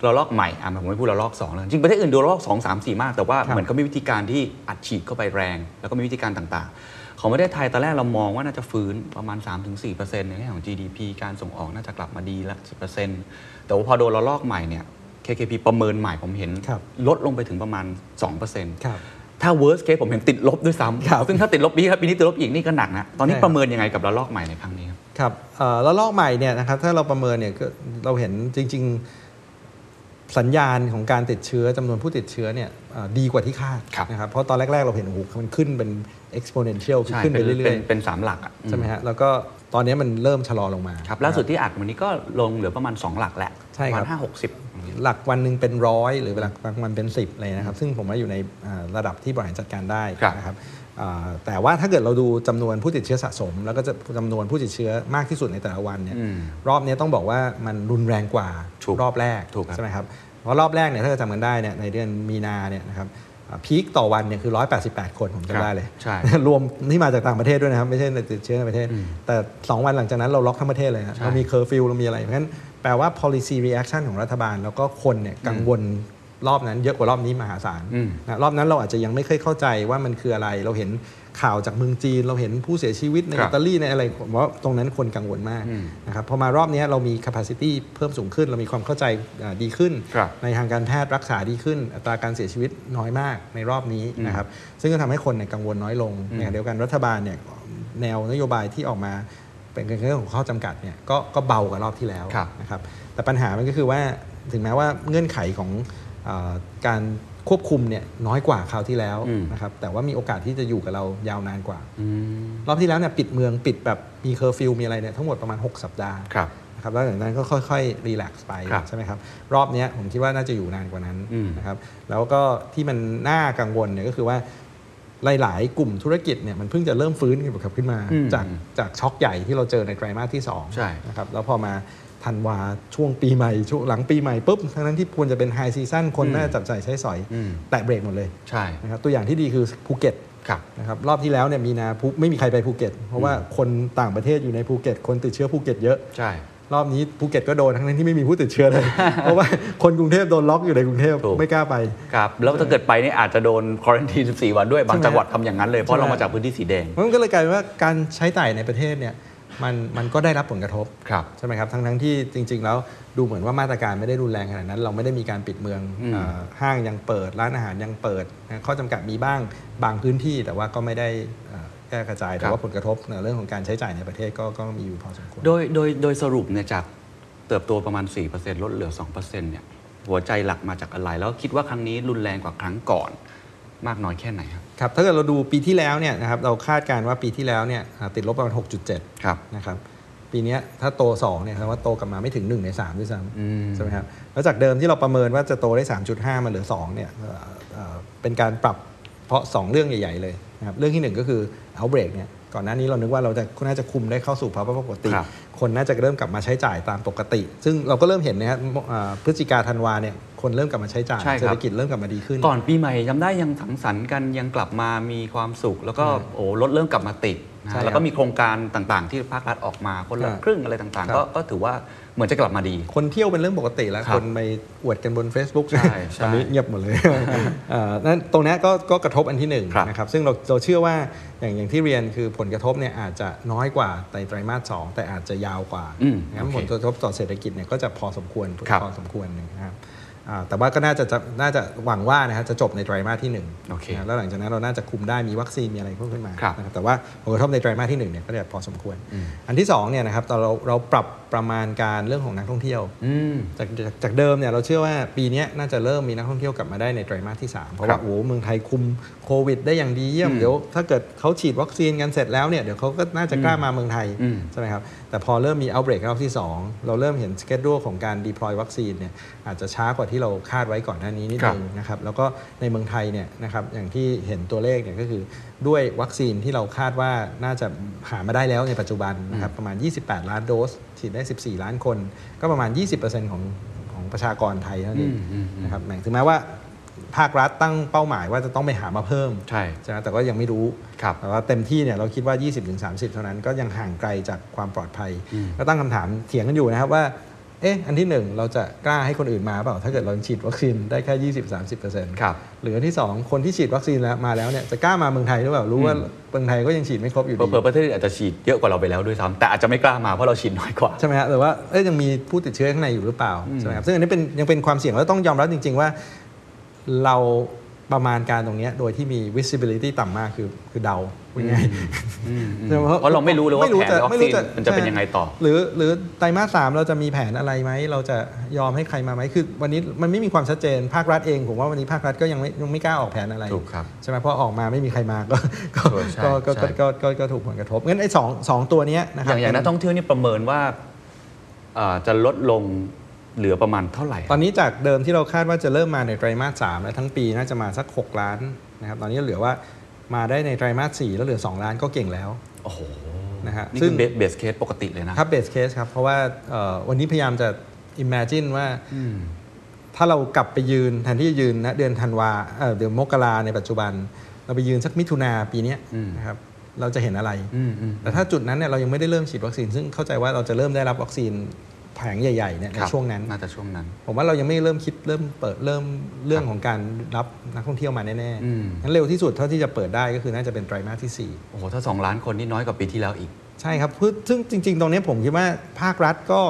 ระลอกใหม่อะผมไม่พูดระลอกสองแล้วจริงประเทศอื่นโดนระลอกสองสามสี่มาก แต่ว่า
ครับ
เหมือนเขามีวิธีการที่อัดฉีดเข้าไปแรง แล้วก็มีวิธีการต่างๆ ของประเทศไทยตอนแรกเรามองว่าน่าจะฟื้นประมาณ 3-4%ในแง่ของ GDP การส่งออกน่าจะกลับมาดีละ10%แต่ว่าพอโดนระลอกใหม่เนี่ย KKP ประเมินใหม่ผมเห็น
ครับ
ลดลงไปถึงประมาณ 2%
ครับ
ถ้า worst case ผมเห็นติดลบด้วย
ครับ
ซ้ำซึ่งถ้าติดลบปีนี้ครับปีนี้ติดลบอีกนี่ก็หนักนะ ตอนนี้
ใช่ครับ
ประเมินยังไงกับระลอกใหม่ในครั้งนี้ครับ
ครับเอ่อแล้วลอกใหม่เนี่ยนะครับถ้าเราประเมินเนี่ยก็เราเห็นจริง ๆสัญญาณของการติดเชื้อจำนวนผู้ติดเชื้อเนี่ยเอ่อดีกว่าที่คาด
ครับ
นะครับเพราะตอนแรก ๆ เราเห็นโอ้โหมันขึ้นเป็น exponential คือ
ใช่
ขึ้นไป
เป็น
เรื่
เป็
อนย
เป็นสามหลักอะ
ๆใช่ไหมฮะแล้วก็ตอนนี้มันเริ่มชะลอลงมา
ครับล่าสุดที่อัดวันนี้ก็ลงเหลือประมาณ 2 หลักแหละ
ใช่ครับ
ประมาณห้าหกสิบ
หลักวันหนึ่งเป็นร้อยหรือหลักวันเป็นสิบเลยนะครับ ซึ่งผมว่าอยู่ในอ่าระดับที่บริหารจัดการได้
ครับ
นะครับอ่าแต่ว่าถ้าเกิดเราดูจำนวนผู้ติดเชื้อสะสม แล้วก็จะจำนวนผู้ติดเชื้อมากที่สุดในแต่ละวันเนี่ย
อืม
รอบนี้ต้องบอกว่ามันรุนแรงกว่า
ถูก
รอบแรก
ถูกครับ
ใช่ไหมครับเพราะรอบแรกเนี่ยถ้าเราจำกันได้เนี่ยในเดือนมีนาเนี่ยนะครับอ่า peak ต่อวันเนี่ยคือ 188 คน
ครับ
จำได้เลย
ใช่
รวมที่มาจากต่างประเทศด้วยนะครับ ไม่ใช่ในติดเชื้อในประเทศ
อืม
แต่ 2 วันหลังจากนั้นเราล็อกทั้งประเทศเลยฮะ
ใช่
เรามีเคอร์ฟิวเรามีอะไรเพราะฉะนั้นแป ลว่า policy reaction ของรัฐบาล แล้วก็คนเนี่ยกังวลรอบนั้นเยอะกว่ารอบนี้มหาศาล
อืม
นะรอบนั้นเราอาจจะยังไม่เคยเข้าใจว่ามันคืออะไร เราเห็นข่าวจากเมืองจีน เราเห็นผู้เสียชีวิตใน
ครับ
อิตาลีในอะไรผมว่าตรงนั้นคนกังวลมาก
อืม
นะครับพอมารอบนี้เรามี capacity เพิ่มสูงขึ้น เรามีความเข้าใจอ่าดีขึ้น
ครับ
ในทางการแพทย์รักษาดีขึ้น อัตราการเสียชีวิตน้อยมากในรอบนี้นะครับซึ่งก็ทำให้คนเนี่ยกังวลน้อยลง
อืม
ในขณะเดียวกันรัฐบาลเนี่ยแนวนโยบายที่ออกมา เป็นเรื่องของข้อจำกัดเนี่ยก็ก็เบากว่ารอบที่แล้ว
ครับ
นะครับแต่ปัญหามันก็คือว่าถึงแม้ว่าเงื่อนไขของเออการควบคุมเนี่ยน้อยกว่าคราวที่แล้ว
อืม
นะครับแต่ว่ามีโอกาสที่จะอยู่กับเรายาวนานกว่า
อืม
รอบที่แล้วเนี่ยปิดเมืองปิดแบบมีเคอร์ฟิวมีอะไรเนี่ยทั้งหมดประมาณ 6 สัปดาห์
ครับ
นะครับแล้วหลังจากนั้นก็ค่อยๆ relax ไป
ครับ
ใช่ไหมครับรอบเนี้ยผมคิดว่าน่าจะอยู่นานกว่านั้น
อืม
นะครับแล้วก็ที่มันน่ากังวลเนี่ยก็คือว่า หลาย ๆ กลุ่มธุรกิจเนี่ยมันเพิ่งจะเริ่มฟื้นกันขึ้นมา
อืม
จากจากช็อคใหญ่ที่เราเจอในไตรมาสที่สอง
ใช่
นะครับแล้วพอมาธันวาช่วงปีใหม่ช่วงหลังปีใหม่ปุ๊บทั้งนั้นที่ควรจะเป็น high season คน
อืม
น่าจะจับจ่ายใช้สอย
อืม
แตะเบรกหมดเลย
ใช่
นะครับตัวอย่างที่ดีคือภูเก็ต
ครับ
นะครับรอบที่แล้วเนี่ยมีนาภูไม่มีใครไปภูเก็ต เพราะว่าคนต่างประเทศอยู่ในภูเก็ต คนติดเชื้อภูเก็ตเยอะ
ใช่
รอบนี้ภูเก็ตก็โดนทั้งนั้นที่ไม่มีผู้ติดเชื้อเลย เพราะว่าคนกรุงเทพโดนล็อกอยู่ในกรุงเทพ
ถูก
ไม่กล้าไป
ครับแล้วถ้าเกิดไปนี่อาจจะโดน quarantine 14 วันด้วยบาง
ใช่ไหม
จังหวัดทำอย่างนั้นเลย
ใช่
ราะเรามาจากพื้นที่สีแดง
มันก็เลยกลายเป็นว่าการใช้จ่ายในประเทศเนี่ยมันมันก็ได้รับผลกระทบ
ครับ
ใช่ไหมครับทั้งทั้งที่จริง ๆ แล้วดูเหมือนว่ามาตรการไม่ได้รุนแรงขนาดนั้น เราไม่ได้มีการปิดเมือง
อืม
เอ่อห้างยังเปิดร้านอาหารยังเปิดนะข้อจำกัดมีบ้างบางพื้นที่แต่ว่าก็ไม่ได้ เอ่อแก้กระจาย แต่ว่าผลกระทบในเรื่องของการใช้จ่ายในประเทศก็ก็มีอยู่พอสมควร
โดยโดยโดยสรุปเนี่ยจากเติบโตประมาณ 4%ลดเหลือ 2%เนี่ยหัวใจหลักมาจากอะไร แล้วคิดว่าครั้งนี้รุนแรงกว่าครั้งก่อนมากน้อยแค่ไหนครับ
ครับถ้าเกิดเราดูปีที่แล้วเนี่ยนะครับเราคาดการณ์ว่าปีที่แล้วเนี่ยอ่าติดลบประมาณ 6.7
ครับ
นะครับปีเนี้ยถ้าโต2เนี่ยแสดงว่าโตกลับมาไม่ถึง 1 ใน3ด้วยซ้
อืมำ
ใช่ไหมครับแล้วจากเดิมที่เราประเมินว่าจะโตได้ 3.5 มาเหลือ2เนี่ยเอ่อเอ่อเป็นการปรับเพราะ 2 เรื่องใหญ่ ๆ เลย นะครับเรื่องที่ 1 ก็คือ outbreak เนี่ยก่อนหน้านี้เรานึกว่าเราจะน่าจะคุมได้เข้าสู่ภาวะปกติ
ครับ
คนน่าจะเริ่มกลับมาใช้จ่ายตามปกติ ซึ่งเราก็เริ่มเห็นนะครับอ่าพฤศจิกาธันวาเนี่ยคนเริ่มกลับมาใช้จ่าย
ใช่ครับ
เศรษฐกิจเริ่มกลับมาดีขึ้น
ก่อนปีใหม่จำได้ยังสังสรรค์กันยังกลับมามีความสุข แล้วก็โอ้รถเริ่มกลับมาติดนะ
ใช่
ฮะแล้วก็มีโครงการต่างๆ ที่ภาครัฐออกมาคนละ
ครับ
ครึ่งอะไรต่าง
ครั
ๆ
บ
ก็ก็ถือว่า เหมือนจะกลับมาดี
คนเที่ยวเป็นเรื่องปกติแล้ว
ครับ
คนไปอวดกันบน Facebook
ใช่ใช่
ตอนนี้เงียบหมดเลยเอ่อนั้นตรงเนี้ยก็ก็กระทบอันที่หนึ่ง
ครับ
นะครับ ซึ่งเราเราเชื่อว่าอย่างอย่างที่เรียนคือผลกระทบเนี่ยอาจจะน้อยกว่าในไตรมาสสองแต่อาจจะยาวกว่า
อืม
นะครับ
โอเค
ผลกระทบต่อเศรษฐกิจเนี่ยก็จะพอสมควร
ครับ
พอสมควรหนึ่งนะครับอ่าแต่ว่าก็น่าจะจะน่าจะหวังว่านะครับจะจบในไตรมาสที่หนึ่ง
โอเค
นะแล้วหลังจากนั้นเราน่าจะคุมได้มีวัคซีนมีอะไรเพิ่มขึ้นมา
ครับ
นะครับแต่ว่าผลกระทบในไตรมาสที่หนึ่งเนี่ยก็จะพอสมควร
อืม
อันที่สองเนี่ยนะครับตอนเราเราปรับประมาณการเรื่องของนักท่องเที่ยว
อืม
จากจากจากเดิมเนี่ยเราเชื่อว่าปีเนี้ยน่าจะเริ่มมีนักท่องเที่ยวกลับมาได้ในไตรมาสที่ 3 เพราะ
ครั
ว่า
บ
โอ้โหเมืองไทยคุมโควิด ได้อย่างดีเยี่ยม
อืม
เดี๋ยวถ้าเกิดเขาฉีดวัคซีนกันเสร็จแล้วเนี่ยเดี๋ยวเขาก็น่าจะกล้ามาเมืองไทย
อืม
ใช่ไหมครับแต่พอเริ่มมี outbreak รอบที่ 2 เราเริ่มเห็นสเกจดูของการ deploy วัคซีนเนี่ยอาจจะช้ากว่าที่เราคาดไว้ก่อนหน้านี้นิด
ครับ
นึงนะครับแล้วก็ในเมืองไทยเนี่ยนะครับอย่างที่เห็นตัวเลขเนี่ยก็คือด้วยวัคซีนที่เราคาดว่าน่าจะหามาได้แล้วในปัจจุบันนะครับประมาณ 28 ล้านโดส ฉีดได้ 14 ล้านคน ก็ประมาณ 20%ของของประชากรไทยเท่านั้นเอง
อืมอืมอืม
นะครับแหมถึงแม้ว่าภาครัฐตั้งเป้าหมายว่าจะต้องไปหามาเพิ่ม
ใช่
ใช่ไหมแต่ก็ยังไม่รู้
ครับ
แต่ว่าเต็มที่เนี่ยเราคิดว่า 20-30 เท่านั้นก็ยังห่างไกลจากความปลอดภัย
อืม
ก็ตั้งคำถามเถียงกันอยู่นะครับว่า เอ๊ะอันที่หนึ่งเราจะกล้าให้คนอื่นมาเปล่า ถ้าเกิดเราฉีดวัคซีนได้แค่20-30%
ครับ
หรืออันที่สองคนที่ฉีดวัคซีนแล้วมาแล้วเนี่ยจะกล้ามาเมืองไทยหรือเปล่ารู้ว่า
อืม
เมืองไทยก็ยังฉีดไม่ครบอยู่
เผล
ดี
อๆประเทศอื่นอาจจะฉีดเยอะกว่าเราไปแล้วด้วยซ้ำแต่อาจจะไม่กล้ามาเพราะเราฉีดน้อยกว่า
ใช่ไหมฮะหรือว่าเอ้ยยังมีผู้ติดเชื้อข้างในอยู่หรือเปล่าใช่ไหมครับซึ่งอันนี้เป็นยังเป็นความเสี่ยงแล้วต้องยอมรับจริง ๆ ว่าเรา ประมาณการตรงเนี้ยโดยที่มี visibility ต่ำมากคือคือเดาพูดง่ายๆใช่ไหม
เพราะเราไม่รู้เลยว่า
ไม่รู้
แผน
จะ
วัค
ไม่
ซี
รู้
น
จะ
มันจะเป็นยังไงต่อ
หรือหรือไตรมาสสามเราจะมีแผนอะไรไหม เราจะยอมให้ใครมาไหมคือ วันนี้มันไม่มีความชัดเจนภาครัฐเองผมว่าวันนี้ภาครัฐก็ยังไม่ยังไม่กล้าออกแผนอะไร
ถูกครับ
ใช่ไหมเพราะออกมาไม่มีใครมาก็ก็
เออใช่
ก็ก็
ใช่
ก็ก็ก็ก็ถูกผลกระทบงั้นไอ้สองสองตัวเนี้ยนะค
อ
รับ
ย่างอย่างนักท่องเที่ยวนี่ประเมินว่าเอ่อจะลดลง เหลือประมาณเท่าไหร่
ตอนนี้จากเดิมที่เราคาดว่าจะเริ่มมาในไตรมาสสามและทั้งปีน่าจะมาสัก 6 ล้านนะครับตอนนี้เหลือว่ามาได้ในไตรมาสสี่แล้วเหลือ 2 ล้านก็เก่งแล้ว
โอ้โห
นะฮะซึ่ง
นี่คือ base caseสปกติเลยนะ
ครับเ base case ครับ เพราะว่าเอ่อวันนี้พยายามจะ imagine ว่า
อืม
ถ้าเรากลับไปยืนแทนที่จะยืนนะเดือนธันวาเอ่อเดือนมกราในปัจจุบัน เราไปยืนสักมิถุนาปีเนี้ย
อืม
นะครับเราจะเห็นอะไร
อืมอืม
แต่ถ้าจุดนั้นเนี่ยเรายังไม่ได้เริ่มฉีดวัคซีน ซึ่งเข้าใจว่าเราจะเริ่มได้รับวัคซีน แผงใหญ่ๆเนี่ยใน
ครับ
ช่วงนั้น
น่าจะช่วงนั้น
ผมว่าเรายังไม่เริ่มคิดเริ่มเปิดเริ่มเรื่องของการรับนักท่องเที่ยวมาแน่
อืม
ๆงั้นเร็วที่สุดเท่าที่จะเปิดได้ก็คือน่าจะเป็นไตรมาสที่สี่
โอ้โห ถ้า 2 ล้านคนนี่น้อยกว่าปีที่แล้วอีก
ใช่ครับคือซึ่งจริง ๆ ตรงนี้ผมคิดว่าภาครัฐก็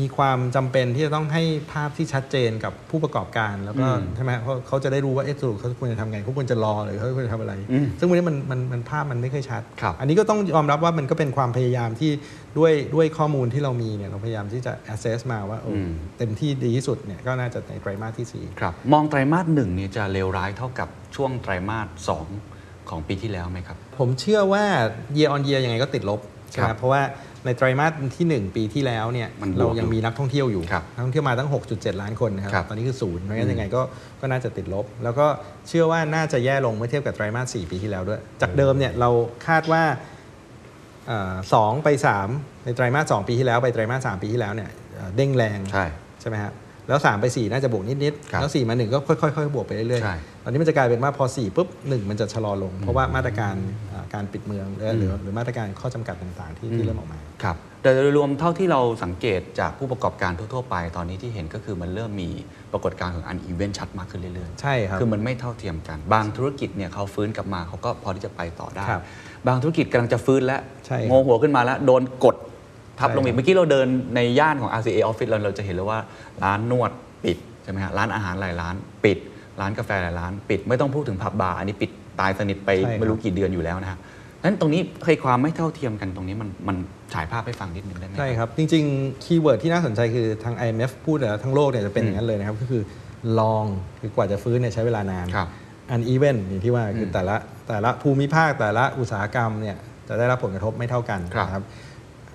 มีความจำเป็นที่จะต้องให้ภาพที่ชัดเจนกับผู้ประกอบการ แล้วก็
อืม
ใช่ไหมเพราะเขาจะได้รู้ว่าเอ๊ะสรุปเขาควรจะทำไงเขาควรจะรอหรือเขาควรจะทำอะไร
อืม
ซึ่งวันนี้มันมันมันภาพมันไม่ค่อยชัด
ครับ
อันนี้ก็ต้องยอมรับว่ามันก็เป็นความพยายามที่ด้วยด้วยข้อมูลที่เรามีเนี่ยเราพยายามที่จะ assess มาว่าเอออ
ม
เต็มที่ดีที่สุดเนี่ยก็น่าจะในไตรมาสที่สี่
ครับ มองไตรมาสหนึ่งนี่จะเลวร้ายเท่ากับช่วงไตรมาสสองของปีที่แล้วไหมครับ
ผมเชื่อว่า year on year ยังไงก็ติดลบใช่ไหม
ครับ
เพราะว่า ในไตรมาสที่ 1 ปีที่แล้วเนี่ย
มันบวก
เรายังมีนักท่องเที่ยวอยู่
ครับ
นักท่องเที่ยวมาตั้ง 6.7 ล้านคนนะครับ
ครับ
ตอนนี้คือศูนย์เพราะงั้นยังไงก็ก็น่าจะติดลบ แล้วก็เชื่อว่าน่าจะแย่ลงเมื่อเทียบกับไตรมาส 4 ปีที่แล้วด้วย จากเดิมเนี่ยเราคาดว่าเอ่อสองไป 3 ในไตรมาส 2 ปีที่แล้ว ไปไตรมาส 3 ปีที่แล้วเนี่ยเอ่อเด้งแรง
ใช่
ใช่ไหมครับ แล้ว 3 ไป 4 น่าจะบวกนิด
ครับ
ๆแล้ว 4 มา 1 ก็ค่อยๆบวกไปเรื่อย
ใช่
ๆตอนนี้มันจะกลายเป็นว่าพอ 4 ปุ๊บ 1 มันจะชะลอลง เพราะว่ามาตรการอ่าการปิดเมืองหรือหรือหรือมาตรการข้อจำกัดต่าง ๆ ที่ที่เริ่มออกมา
ครับแต่โดยรวมเท่าที่เราสังเกตจากผู้ประกอบการทั่ว ๆ ไป ตอนนี้ที่เห็นก็คือมันเริ่มมีปรากฏการณ์ของอันอีเวนต์ชัดมากขึ้นเรื่อย ๆ
ใช่ครับ
คือมันไม่เท่าเทียมกัน บางธุรกิจเนี่ยเขาฟื้นกลับมาเขาก็พอที่จะไปต่อได้
ครับ
บางธุรกิจกำลังจะฟื้นแล้ว
ใช่ครับ
โงหัวขึ้นมาแล้วโดนกด ทับลงอี
ใช่
กเมื่อกี้เราเดินในย่านของ RCA Office เราเราจะเห็นเลยว่าร้านนวดปิดใช่ไหมฮะร้านอาหารหลายร้านปิด ร้านกาแฟหลายร้านปิดไม่ต้องพูดถึงผับบาร์อันนี้ปิดตายสนิทไป
ใช่ครับ
ไม่รู้กี่เดือนอยู่แล้วนะฮะนั้นตรงนี้เคยความไม่เท่าเทียมกันตรงนี้มันมันฉายภาพให้ฟังนิดนึงได้ไหม
ใช่ครับ จริงๆ keyword ที่น่าสนใจคือทาง IMF พูดแล้วทั้งโลกเนี่ยจะเป็นอย่างนั้นเลยนะครับ ก็คือลองคือกว่าจะฟื้นเนี่ยใช้เวลานาน
ครับ
อันอีเวนอย่างที่ว่าคืออ
ม
แต่ละแต่ละภูมิภาคแต่ละอุตสาหกรรมเนี่ยจะได้รับผลกระทบไม่เท่ากัน
ครับ
นะครับ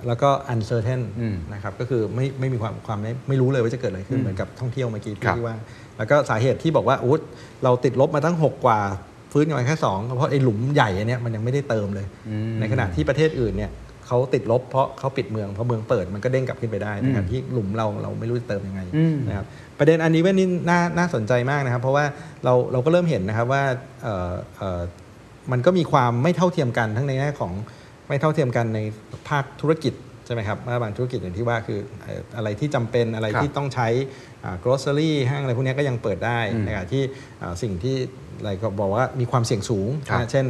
แล้วก็ uncertain
อืม
นะครับก็คือไม่ไม่มีความความไม่ไม่รู้เลยว่าจะเกิดอะไรขึ้น
อืม
เหมือนกับท่องเที่ยวเมื่อกี้
ครับ
ที่ว่า แล้วก็สาเหตุที่บอกว่าอุ๊ยเราติดลบมาตั้ง 6 กว่าฟื้นกันมาแค่2เพราะไอ้หลุมใหญ่อันเนี้ยมันยังไม่ได้เติมเลย
อืม
ในขณะที่ประเทศอื่นเนี่ยเขาติดลบเพราะเขาปิดเมืองพอเมืองเปิดมันก็เด้งกลับขึ้นไปได้
อืม
ในขณะที่หลุมเราเราไม่รู้จะเติมยังไง
อืม
นะครับประเด็นอันนี้เว้ยนี่น่าน่าสนใจมากนะครับ เพราะว่าเราเราก็เริ่มเห็นนะครับว่าเอ่อเอ่อมันก็มีความไม่เท่าเทียมกันทั้งในแง่ของ ไม่เท่าเทียมกันในภาคธุรกิจใช่ไหมครับว่าบางธุรกิจอย่างที่ว่าคือเอ่ออะไรที่จำเป็นอะไร
ครับ
ที่ต้องใช้อ่า grocery ห้างอะไรพวกเนี้ยก็ยังเปิดได้
อืม
ในขณะที่อ่าสิ่งที่อะไรก็บอกว่ามีความเสี่ยงสูง
ครับ
นะเช่น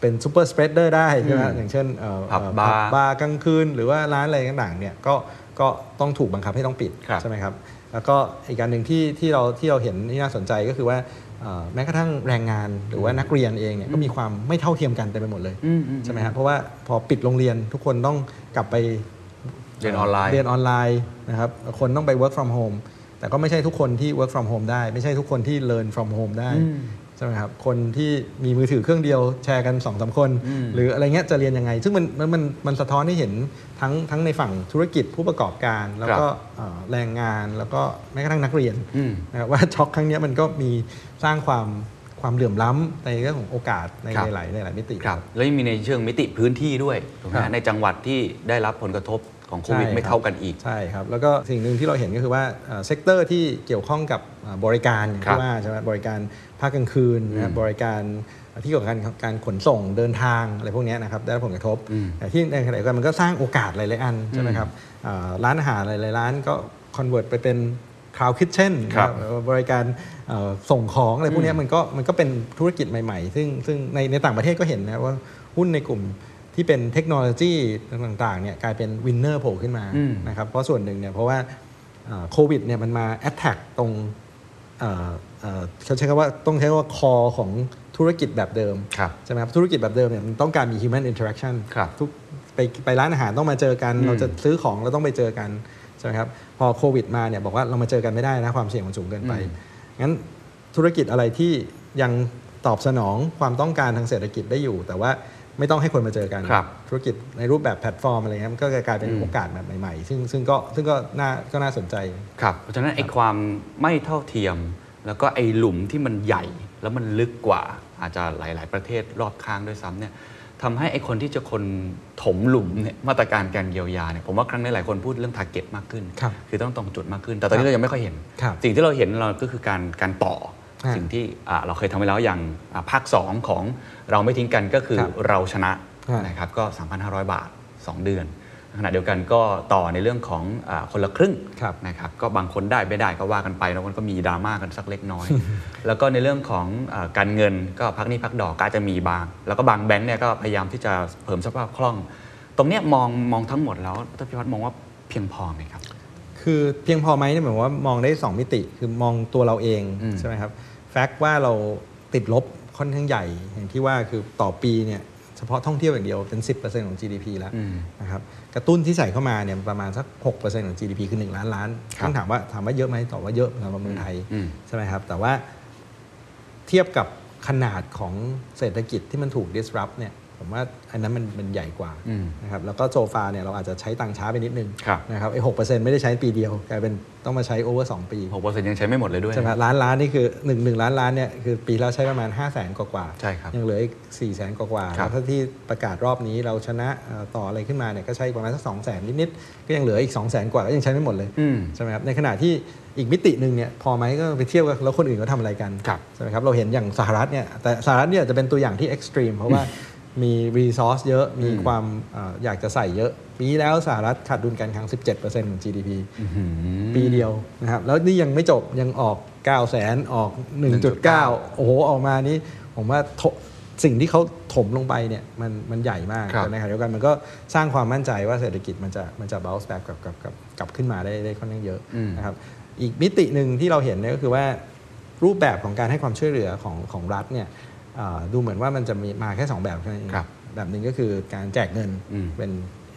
เป็น super spreader ได้ใช่ไหม
อืม
อย่างเช่นเอ่อ
ผับ
เอ่อ
บาร์
บาร์กลางคืน หรือว่าร้านอะไรต่างๆเนี่ยก็ก็ต้องถูกบังคับให้ต้องปิด
ครับ
ใช่ไหมครับแล้วก็อีกการหนึ่งที่ที่เราที่เราเห็นที่น่าสนใจก็คือว่าเอ่อ แม้กระทั่งแรงงานหรือว่านักเรียนเองเนี่ยก็มีความไม่เท่าเทียมกันเต็มไปหมดเลย
อืมอืม
ใช่ไหมครับเพราะว่าพอปิดโรงเรียนทุกคนต้องกลับไป
เรียนออนไลน์
เรียนออนไลน์นะครับคนต้องไป work from home แต่ก็ไม่ใช่ทุกคนที่ work from home ได้ ไม่ใช่ทุกคนที่ learn from home ได้
อืม
ใช่ไหมครับคนที่มีมือถือเครื่องเดียวแชร์กัน2อสาคน
อืม
หรืออะไรเงี้ยจะเรียนยังไง ซึ่งมันมันมันมันสะท้อนให้เห็นทั้งทั้งในฝั่งธุรกิจผู้ประกอบการ แล้วก็เอ่อแรงงานแล้วก็แม้กระทั่งนักเรียน
อืม
นะครับว่าช็อคครั้งเนี้ยมันก็มีสร้างความความเหลื่อมล้ำในเรื่องของโอกาสใน
ครับ
หลายในหลายมิติ
ครับแล้วยังมีในเชิงมิติพื้นที่ด้วยถูกไหมฮะครั
บ
ในจังหวัดที่ได้รับผลกระทบ ของโควิดไม่เท่ากันอีก
ใช่ครับ ใช่ครับ แล้วก็สิ่งหนึ่งที่เราเห็นก็คือว่า sector ที่เกี่ยวข้องกับอ่าบริการอย่าง
ครับ
ที่ว่าใช่ไหมบริการภาคกลางคืนนะครับ
อืม
บริการที่เกี่ยวกับการการขนส่งเดินทางอะไรพวกเนี้ยนะครับได้รับผลกระทบ
อืม
แต่ที่ในขณะเดียวกันมันก็สร้างโอกาสหลายๆอันใช่ไหมครับอ่าร้านอาหารหลายๆร้านก็ convert ไปเป็น cloud kitchen ค
รับ
บริการเอ่อส่งของอะไรพวกเนี้ย
อืม
มันก็มันก็เป็นธุรกิจใหม่ ๆ ซึ่งซึ่งในในต่างประเทศก็เห็นนะว่าหุ้นในกลุ่ม ที่เป็นเทคโนโลยีต่างๆเนี่ยกลายเป็น winner โผล่ขึ้นมา
อืม
นะครับเพราะส่วนหนึ่งเนี่ยเพราะว่าเอ่อโควิดเนี่ยมันมา attack ตรงเอ่อเอ่อเขาใช้คำว่าต้องใช้คำว่าคอของธุรกิจแบบเดิม
ครับ
ใช่ไหมครับธุรกิจแบบเดิมเนี่ยมันต้องการมี human interaction
ครับ
ทุกไปไปร้านอาหารต้องมาเจอกัน
อืม
เราจะซื้อของเราต้องไปเจอกันใช่ไหมครับพอโควิดมาเนี่ยบอกว่าเรามาเจอกันไม่ได้นะความเสี่ยงมันสูงเกินไปงั้นธุรกิจอะไรที่ยังตอบสนองความต้องการทางเศรษฐกิจได้อยู่ แต่ว่า ไม่ต้องให้คนมาเจอกัน
ครับ
ธุรกิจในรูปแบบแพลตฟอร์มอะไรเงี้ยมันก็จะกลายเป็น
อืม
โอกาสแบบใหม่ๆ ซึ่งซึ่งก็ซึ่งก็น่าก็น่าสนใจ
ครับเพราะฉะนั้นไอ้ความไม่เท่าเทียม แล้วก็ไอ้หลุมที่มันใหญ่แล้วมันลึกกว่าอาจจะหลาย ๆ ประเทศรอบข้างด้วยซ้ำเนี่ยทำให้ไอ้คนที่จะคนถมหลุมเนี่ยมาตรการการเยียวยาเนี่ยผมว่าครั้งนี้หลายคนพูดเรื่อง t a r g e t มากขึ้น
ครับ
อต้องตรงจุดมากขึ้น แต่ตอนนี้
ครับ
เรายังไม่ค่อยเห็น
ครับ
สิ่งที่เราเห็นเราก็คือการการต่อ
ฮะ
สิ่งที่อ่าเราเคยทำไปแล้วอย่างอ่าภาค 2 ของเราไม่ทิ้งกันก็คือ
ครับ
เราชนะ
ฮะ
นะครับก็ 3,500 บาท 2 เดือนขณะเดียวกันก็ต่อในเรื่องของอาคนละครึ่ง
ครับ
นะครับก็บางคนได้ไม่ได้ก็ว่ากันไปแล้วมันก็มีดราม่ากันสักเล็กน้อย แล้วก็ในเรื่องของอาการเงินก็พักหนี้พักดอกก็อาจจะมีบาง แล้วก็บางแบงค์เนี่ยก็พยายามที่จะเพิ่มสภาพคล่อง ตรงเนี้ยมองมองทั้งหมดแล้วท่านพิพัฒน์มองว่าเพียงพอไหมครับ
คือเพียงพอไหมเนี่ยหมายความว่ามองได้ 2 มิติคือมองตัวเราเอง
อืม
ใช่ไหมครับ แฟกต์ว่าเราติดลบค่อนข้างใหญ่ อย่างที่ว่าคือต่อปีเนี่ยเฉพาะท่องเที่ยวอย่างเดียวเป็น 10%ของ GDP แล้ว
อืม
นะครับกระตุ้นที่ใส่เข้ามาเนี่ยประมาณสัก 6%ของ GDP คือ 1 ล้านล้าน
ครับ
ต้องถามว่าถามว่าเยอะไหมตอบว่าเยอะสำหรับเมืองไทย
อืม
ใช่ไหมครับ แต่ว่าเทียบกับขนาดของเศรษฐกิจที่มันถูก disrupt เนี่ย ผมว่าอันนั้นมันมันใหญ่กว่า
อืม
นะครับแล้วก็โซฟาเนี่ยเราอาจจะใช้ตังค์ช้าไปนิดนึง
ครับ
นะครับไอ้หกเปอร์เซ็นต์ไม่ได้ใช้ปีเดียวกลายเป็นต้องมาใช้โอเวอร์สองปี
หกเปอร์เซ็นต์ยังใชไม่หมดเลยด้วย
ใช่ไหมล้านล้านนี่คือ1นึ่งหนึ่งล้านล้านเนี่ยคือปีแล้วใช้ประมาณ5 0 0แสนกว่าๆ
ใช่ครับ
ยังเหลืออีก4ี่แสนกว่าๆ
ครั
แล้
บ
วถ้าที่ประกาศรอบนี้เราชนะเอ่อต่ออะไรขึ้นมาเนี่ยก็ใช้ประมาณสักสองแสนนิดๆก็ยังเหลืออีก2องแสนกว่าก็ยังใช้ไม่หมดเลย
อืม
ใช่ไหมครับในขณะที่อีกมิติหนึ่งเนี่ยพอไหมก็ไปเที่ยวกันแล้วคนอื่นเขาทำอะไรกัน
ครับ
ใช่ไหมครับเราเห็นอย่างสหรัฐเนี่ยแต่สหรัฐเนี่ยจะเป็นตัวอย่างที่ extreme เพราะว่า มี resource เยอะมีความเอ่ออยากจะใส่เยอะ ปีที่แล้วสหรัฐขาดดุลการคลัง 17%ของ GDP ปีเดียวนะครับ แล้วนี่ยังไม่จบยังออก 9 0 0แสนออก 1.9 โอ้โห ออกมานี่ ผมว่าถสิ่งที่เขาถมลงไปเนี่ย มันมันใหญ่มาก
ครับ
แต่ในขณะเดียวกันมันก็สร้างความมั่นใจว่าเศรษฐกิจมันจะมันจะ bounce back กลับกลับกลับกลับขึ้นมาได้ได้ค่อนข้างเยอะ
อืม
นะครับ อีกมิติหนึ่งที่เราเห็นเนี่ยก็คือว่ารูปแบบของการให้ความช่วยเหลือของของรัฐเนี่ยอ่า ดูเหมือนว่ามันจะมีมาแค่2แบบเท่านั้นเอง
ครับ
แบบหนึ่งก็คือการแจกเงิน
อืม
เป็น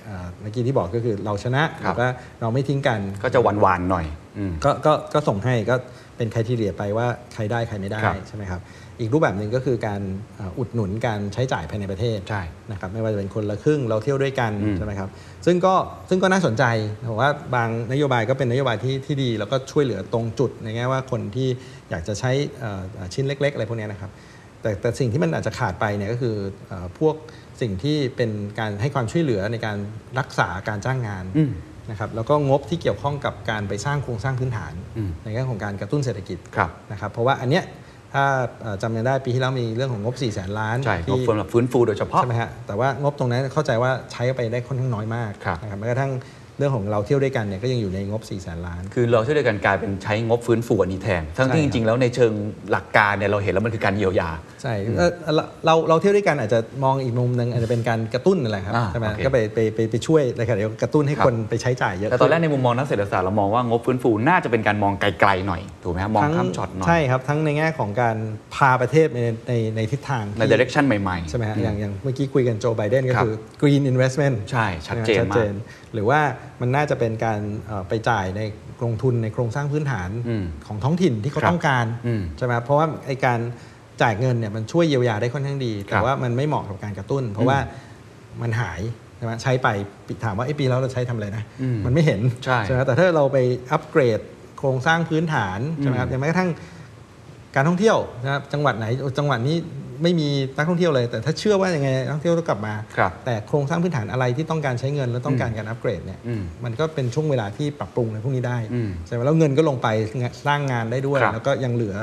อ่าเมื่อกี้ที่บอกก็คือเราชนะครับแล้วก็เราไม่ทิ้งกัน
ก็จะหวานๆหน่อยอืม
ก็ก็ก็ส่งให้ก็เป็นใครที่เรียไปว่าใครได้ใครไม่ได้
ครับ
ใช่ไหมครับอีกรูปแบบหนึ่งก็คือการอ่าอุดหนุนการใช้จ่ายภายในประเทศ
ใช่
นะครับไม่ว่าจะเป็นคนละครึ่งเราเที่ยวด้วยกัน
อืม
ใช่ไหมครับซึ่งก็ซึ่งก็น่าสนใจผมว่าบางนโยบายก็เป็นนโยบายที่ที่ดี แล้วก็ช่วยเหลือตรงจุดในแง่ว่าคนที่อยากจะใช้เอ่อชิ้นเล็ก ๆ อะไรพวกเนี้ยนะครับ แต่แต่สิ่งที่มันอาจจะขาดไปเนี่ยก็คือเอ่อพวกสิ่งที่เป็นการให้ความช่วยเหลือในการรักษาการจ้างงาน
อืม
นะครับแล้วก็งบที่เกี่ยวข้องกับการไปสร้างโครงสร้างพื้นฐาน
อืม
ในแง่ของการกระตุ้นเศรษฐกิจ
ครับ
นะครับเพราะว่าอันเนี้ยถ้าเอ่อจำกันได้ปีที่แล้วมีเรื่องของงบ4ี่แสนล้าน
ใช่งบ
ที่
สำหรับฟื้นฟูโดยเฉพาะ
ใช่ไหมฮะแต่ว่างบตรงนั้นเข้าใจว่าใช้ไปได้ค่อนข้างน้อยมาก
ครับ
นะครับแม้กระทั่ง เรื่องของเราเที่ยวด้วยกันเนี่ยก็ยังอยู่ในงบ4ี่แสนล้าน
คือเราช่วยด้วยกันกลายเป็นใช้งบฟื้นฟูอันนี้แทน ทั้งที่
ใช่
จ
ครับ
ริงๆแล้วในเชิงหลักการเนี่ยเราเห็นแล้วมันคือการเยียวยา
ใช่เอ่อเราเราเราเที่ยวด้วยกันอาจจะมองอีกมุมหนึ่งอาจจะเป็นการกระตุ้นนั่นแหละครับ
อ่า
ใช่ไหม
โอเค
ก็ไปไปไปไปช่วยในขณะเดียวกันกระตุ้นให้
ครับ
คนไปใช้จ่ายเยอะ
แต่ตอนแรก
ขึ้
ในมุมมองนักเศรษฐศาสตร์เรามองว่างบฟื้นฟูน่าจะเป็นการมองไกลๆหน่อยถูกไหมครับมอง
ทั้
ข้ามช็อตหน่อย
ใช่ครับทั้งในแง่ของการพาประเทศในในในทิศทาง
ใน
ที่
direction ใหม่ๆ
ใช่ไหมฮะ
อื
อย่างอย่างเมื่อกี้คุยกันโจไบเดนก็
ครับ
คือ green investment
ใช่ชัดเจนมาก
หรือว่ามันน่าจะเป็นการเอ่อไปจ่ายในลงทุนในโครงสร้างพื้นฐาน
อืม
ของท้องถิ่นที่เขา
ครับ
ต้องการ
อืม
ใช่ไหมครับเพราะว่าไอการจ่ายเงินเนี่ยมันช่วยเยียวยาได้ค่อนข้างดี
ครั
แต่
บ
ว่ามันไม่เหมาะกับการกระตุ้น เพราะว่ามันหายใช่ไหมใช้ไปถามว่าไอ้ปีแล้วเราใช้ทำอะไรนะ
อืม
มันไม่เห็น
ใช่
ไหมแต่ถ้าเราไปอัปเกรดโครงสร้างพื้นฐานใช่ไหมครับ
อืม
อย่างแม้กระทั่งการท่องเที่ยวนะครับจังหวัดไหนจังหวัดนี้ ไม่มีนักท่องเที่ยวเลย แต่ถ้าเชื่อว่ายังไงนักท่องเที่ยวต้องกลับมา
ครับ
แต่โครงสร้างพื้นฐานอะไรที่ต้องการใช้เงินและต้องการการอัปเกรดเนี่ย
อืม
มันก็เป็นช่วงเวลาที่ปรับปรุงในพวกนี้ได้
อืม
ใช่ไหมแล้วเงินก็ลงไปสร้างงานได้ด้วย
ครับ
แล้วก็ยังเหลือ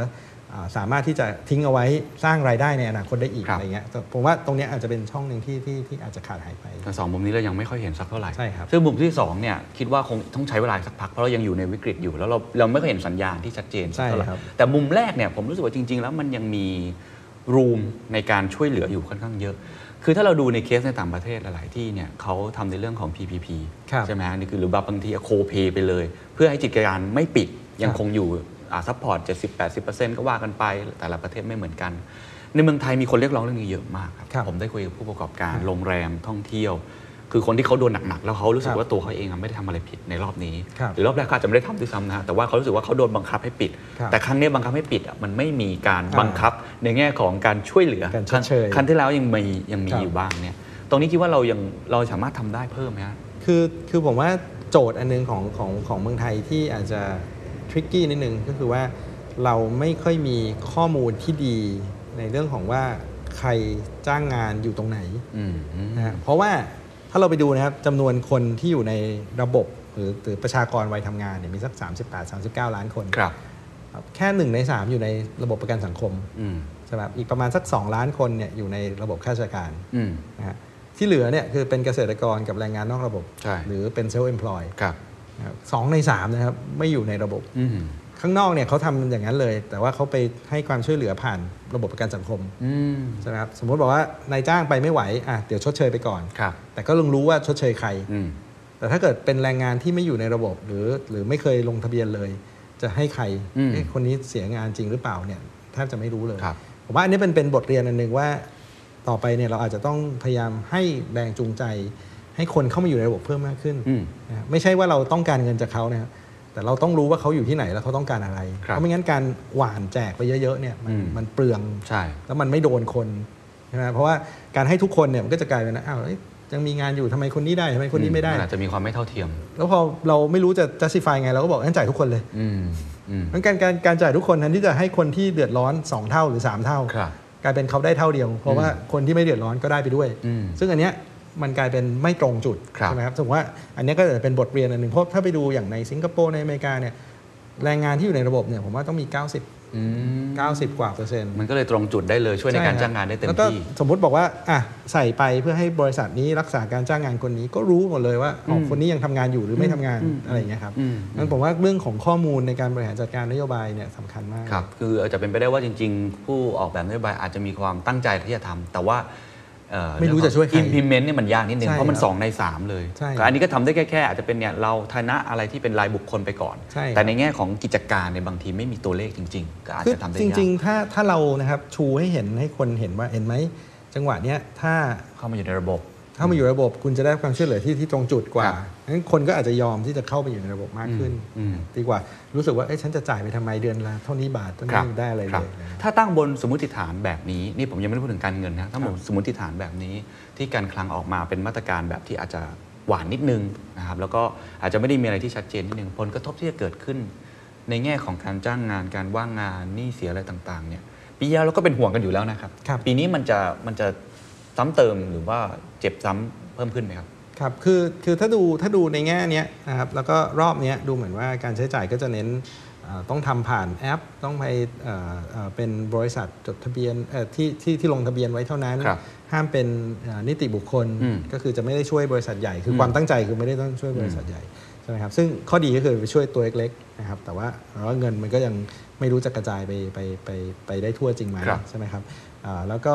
อ่าสามารถที่จะทิ้งเอาไว้สร้างรายได้ในอนาคตได้อีก
ครับ
อะไรเงี้ยแต่ผมว่าตรงเนี้ยอาจจะเป็นช่องหนึ่งที่ที่ที่อาจจะขาดหายไป
แต่สองมุมนี้เรายังไม่ค่อยเห็นสักเท่าไหร่
ใช่ครับ
ซึ่งมุมที่สองเนี่ยคิดว่าคงต้องใช้เวลาสักพักเพราะเรายังอยู่ในวิกฤตอยู่แล้วเราเราไม่เคยเห็นสัญญาณที่ชัดเจนสักเท่าไหร่
ใช่ครับ
แต่มุมแรกเนี่ยผมรู้สึกว่าจริง ๆ แล้วมันยังมี รูมในการช่วยเหลืออยู่ค่อนข้างเยอะ คือถ้าเราดูในเคสในต่างประเทศหลาย ๆ ที่เนี่ยเขาทำในเรื่องของ PPP
ครับ
ใช่ไหมฮะนี่คือหรือบางที co-pay ไปเลย เพื่อให้กิจการไม่ปิดยังคงอยู่ support 70-80%ก็ว่ากันไปแต่ละประเทศไม่เหมือนกัน ในเมืองไทยมีคนเรียกร้องเรื่องนี้เยอะมากครับ
ครับ
ผมได้คุยกับผู้ประกอบการโรงแรมท่องเที่ยว คือคนที่เขาโดนหนักๆแล้วเขารู้สึกค
รับ
ว่าตัวเขาเองอะไม่ได้ทำอะไรผิดในรอบนี้
ครับ
หรือรอบแรกเขาอาจจะไม่ได้ทำด้วยซ้ำนะฮะแต่ว่าเขารู้สึกว่าเขาโดนบังคับให้ปิด
ครับ
แต่ครั้งนี้บังคับให้ปิดอะมันไม่มีการ
อ่า
บังคับในแง่ของการช่วยเหลือ
การชดเชย
ครั้งที่แล้วยังมียังมี
ครับ
อยู่บ้างเนี่ยตรงนี้คิดว่าเรายังเราสามารถทำได้เพิ่มไหมฮะ
คือคือผมว่าโจทย์อันนึงของของของเมืองไทยที่อาจจะทริกกี้นิดนึงก็คือว่าเราไม่ค่อยมีข้อมูลที่ดีในเรื่องของว่าใครจ้างงานอยู่ตรงไหน
อืม
นะฮะเพราะว่า ถ้าเราไปดูนะครับจำนวนคนที่อยู่ในระบบหรือหรือประชากรวัยทำงานเนี่ยมีสัก 38-39 ล้านคน
ครับ
ครับ แค่หนึ่งใน 3 อยู่ในระบบประกันสังคม
อืม
ใช่ไหมครับอีกประมาณสัก 2 ล้านคนเนี่ยอยู่ในระบบข้าราชการ
อืม
นะฮะที่เหลือเนี่ยคือเป็นเกษตรกรกับแรงงานนอกระบบ
ใช่
หรือเป็นเซลล์เอ็มพลอย
ครับ
นะครับสองในสามนะครับไม่อยู่ในระบบ
อืม
ข้างนอกเนี่ยเขาทำอย่างนั้นเลย แต่ว่าเขาไปให้ความช่วยเหลือผ่านระบบประกันสังคม
อืม
ใช่ไหมครับสมมติบอกว่านายจ้างไปไม่ไหวอะเดี๋ยวชดเชยไปก่อน
ครับ
แต่ก็ลงรู้ว่าชดเชยใคร
อืม
แต่ถ้าเกิดเป็นแรงงานที่ไม่อยู่ในระบบหรือหรือไม่เคยลงทะเบียนเลย จะให้ใคร
อืม
เอ๊ะคนนี้เสียงานจริงหรือเปล่าเนี่ยแทบจะไม่รู้เลย
ครับ
ผมว่าอันนี้เป็นเป็นบทเรียนอันหนึ่งว่าต่อไปเนี่ยเราอาจจะต้องพยายามให้แรงจูงใจ ให้คนเข้ามาอยู่ในระบบเพิ่มมากขึ้น
อืม
นะครับไม่ใช่ว่าเราต้องการเงินจากเขานะครับ แต่เราต้องรู้ว่าเขาอยู่ที่ไหนแล้วเขาต้องการอะไร
ครับ
เพราะไม่งั้นการหว่านแจกไปเยอะๆเนี่ยมัน
อืม
มันเปลือง
ใช่
แล้วมันไม่โดนคนช่ไหมเพราะว่าการให้ทุกคนเนี่ยมันก็จะกลายเป็นว่าอ้าวเอ้ยยังมีงานอยู่ทำไมคนนี้ได้ทำไมคนนี้ไม่ได้
นอาจจะมีความไม่เท่าเทียม
แล้วพอเราไม่รู้จะ justify ไงเราก็บอกงั้นจ่ายทุกคนเลย
อืมอืม
งั้นการการการจ่ายทุกคนนั้นที่จะให้คนที่เดือดร้อน 2 เท่าหรือ 3 เท่า
ครับ
กลายเป็นเขาได้เท่าเดียว เพราะว่าคนที่ไม่เดือดร้อนก็ได้ไปด้วย
อืม
ซึ่งอันเนี้ย มันกลายเป็นไม่ตรงจุด
ครับ
ใช่ไหมครับสมมติว่าอันเนี้ยก็จะเป็นบทเรียนอันหนึ่งเพราะถ้าไปดูอย่างในสิงคโปร์ในอเมริกาเนี่ยแรงงานที่อยู่ในระบบเนี่ยผมว่าต้องมี 90
อืม
90 กว่าเปอร์เซ็นต์
มันก็เลยตรงจุดได้เลยช่วยในการ
ช่
จ้างงานได้เต็ม
แล้วก็
ที่
สมมุติบอกว่าอะใส่ไปเพื่อให้บริษัทนี้รักษาการจ้างงานคนนี้ก็รู้หมดเลยว่าอ๋อคนนี้ยังทำงานอยู่หรือไม่ทำงานอะไรอย่างเงี้ยครับ
อืม
งั้นผมว่าเรื่องของข้อมูลในการบริหารจัดการนโยบายเนี่ยสำคัญมาก
ครับคืออาจจะเป็นไปได้ว่าจริง ๆ ผู้ออกแบบนโยบายอาจจะมีความตั้งใจที่จะทำแต่ว่าเอ่อ
ไม่รู้จะช่วยใคร
implement เนี่ยมันยากนิดนึง
ใช่
เพราะมัน
ครับ
สองในสามเลย
ใช่
แต่อันนี้ก็ทำได้แค่แค่อาจจะเป็นเนี่ยเราฐานะอะไรที่เป็นรายบุคคลไปก่อน
ใช่ครับ
แต่ในแง่ของกิจการในยบางทีไม่มีตัวเลขจริง ๆ ก็อาจ
คือ
จะทำได้
จ
ยาก
ริง ๆ ถ้าถ้าเรานะครับชูให้เห็นให้คนเห็นว่าเห็นไหมจังหวะเนี้ยถ้า
เข้ามาอยู่ในระบบ
ถ้ามาอยู่ในระบบคุณจะได้ความช่วยเหลือที่ที่ตรงจุดกว่า
ครับ
งั้นคนก็อาจจะยอมที่จะเข้าไปอยู่ในระบบมากขึ้น
อืม
ดีกว่ารู้สึกว่าเอ้ฉันจะจ่ายไปทำไมเดือนละเท่านี้บาทเท่า
ครั
นี้
บ
ได้อะไร
ค
เล
บ
ยนะครับ
ถ้าตั้งบนสมมติฐานแบบนี้นี่ผมยังไม่ได้พูดถึงการเงินนะถ้าผมสมมติฐานแบบนี้ที่การคลังออกมาเป็นมาตรการแบบที่อาจจะหวานนิดนึงนะครับแล้วก็อาจจะไม่ได้มีอะไรที่ชัดเจนนิดนึงผลกระทบที่จะเกิดขึ้น ในแง่ของการจ้างงานการว่างงานหนี้เสียอะไรต่างๆเนี่ยปีที่แล้วเราก็เป็นห่วงกันอยู่แล้วนะครับ
ครับ
ปีนี้มันจะมันจะซ้ำเติมหรือว่า เจ็บซ้ำเพิ่มขึ้นไหมครับ
ครับคือคือถ้าดูถ้าดูในแง่เนี้ยนะครับแล้วก็รอบเนี้ยดูเหมือนว่าการใช้จ่ายก็จะเน้นเอ่อต้องทำผ่านแอป ต้องไปเอ่อเอ่อเป็นบริษัทจดทะเบียนเอ่อที่ที่ที่ลงทะเบียนไว้เท่านั้น
ครับ
ห้ามเป็นเอ่อนิติบุคคล
อืม
ก็คือจะไม่ได้ช่วยบริษัทใหญ่ คืออ
ม
ความตั้งใจคือไม่ได้ต้องช่วยบริษัทใหญ่ใช่ไหมครับซึ่งข้อดีก็คือไปช่วยตัวเล็กๆนะครับแต่ว่าแต่ว่าเงินมันก็ยังไม่รู้จะกระจายไปไปไปไปได้ทั่วจริงไหม
ครับ
ใช่ไหมครับอ่า แล้วก็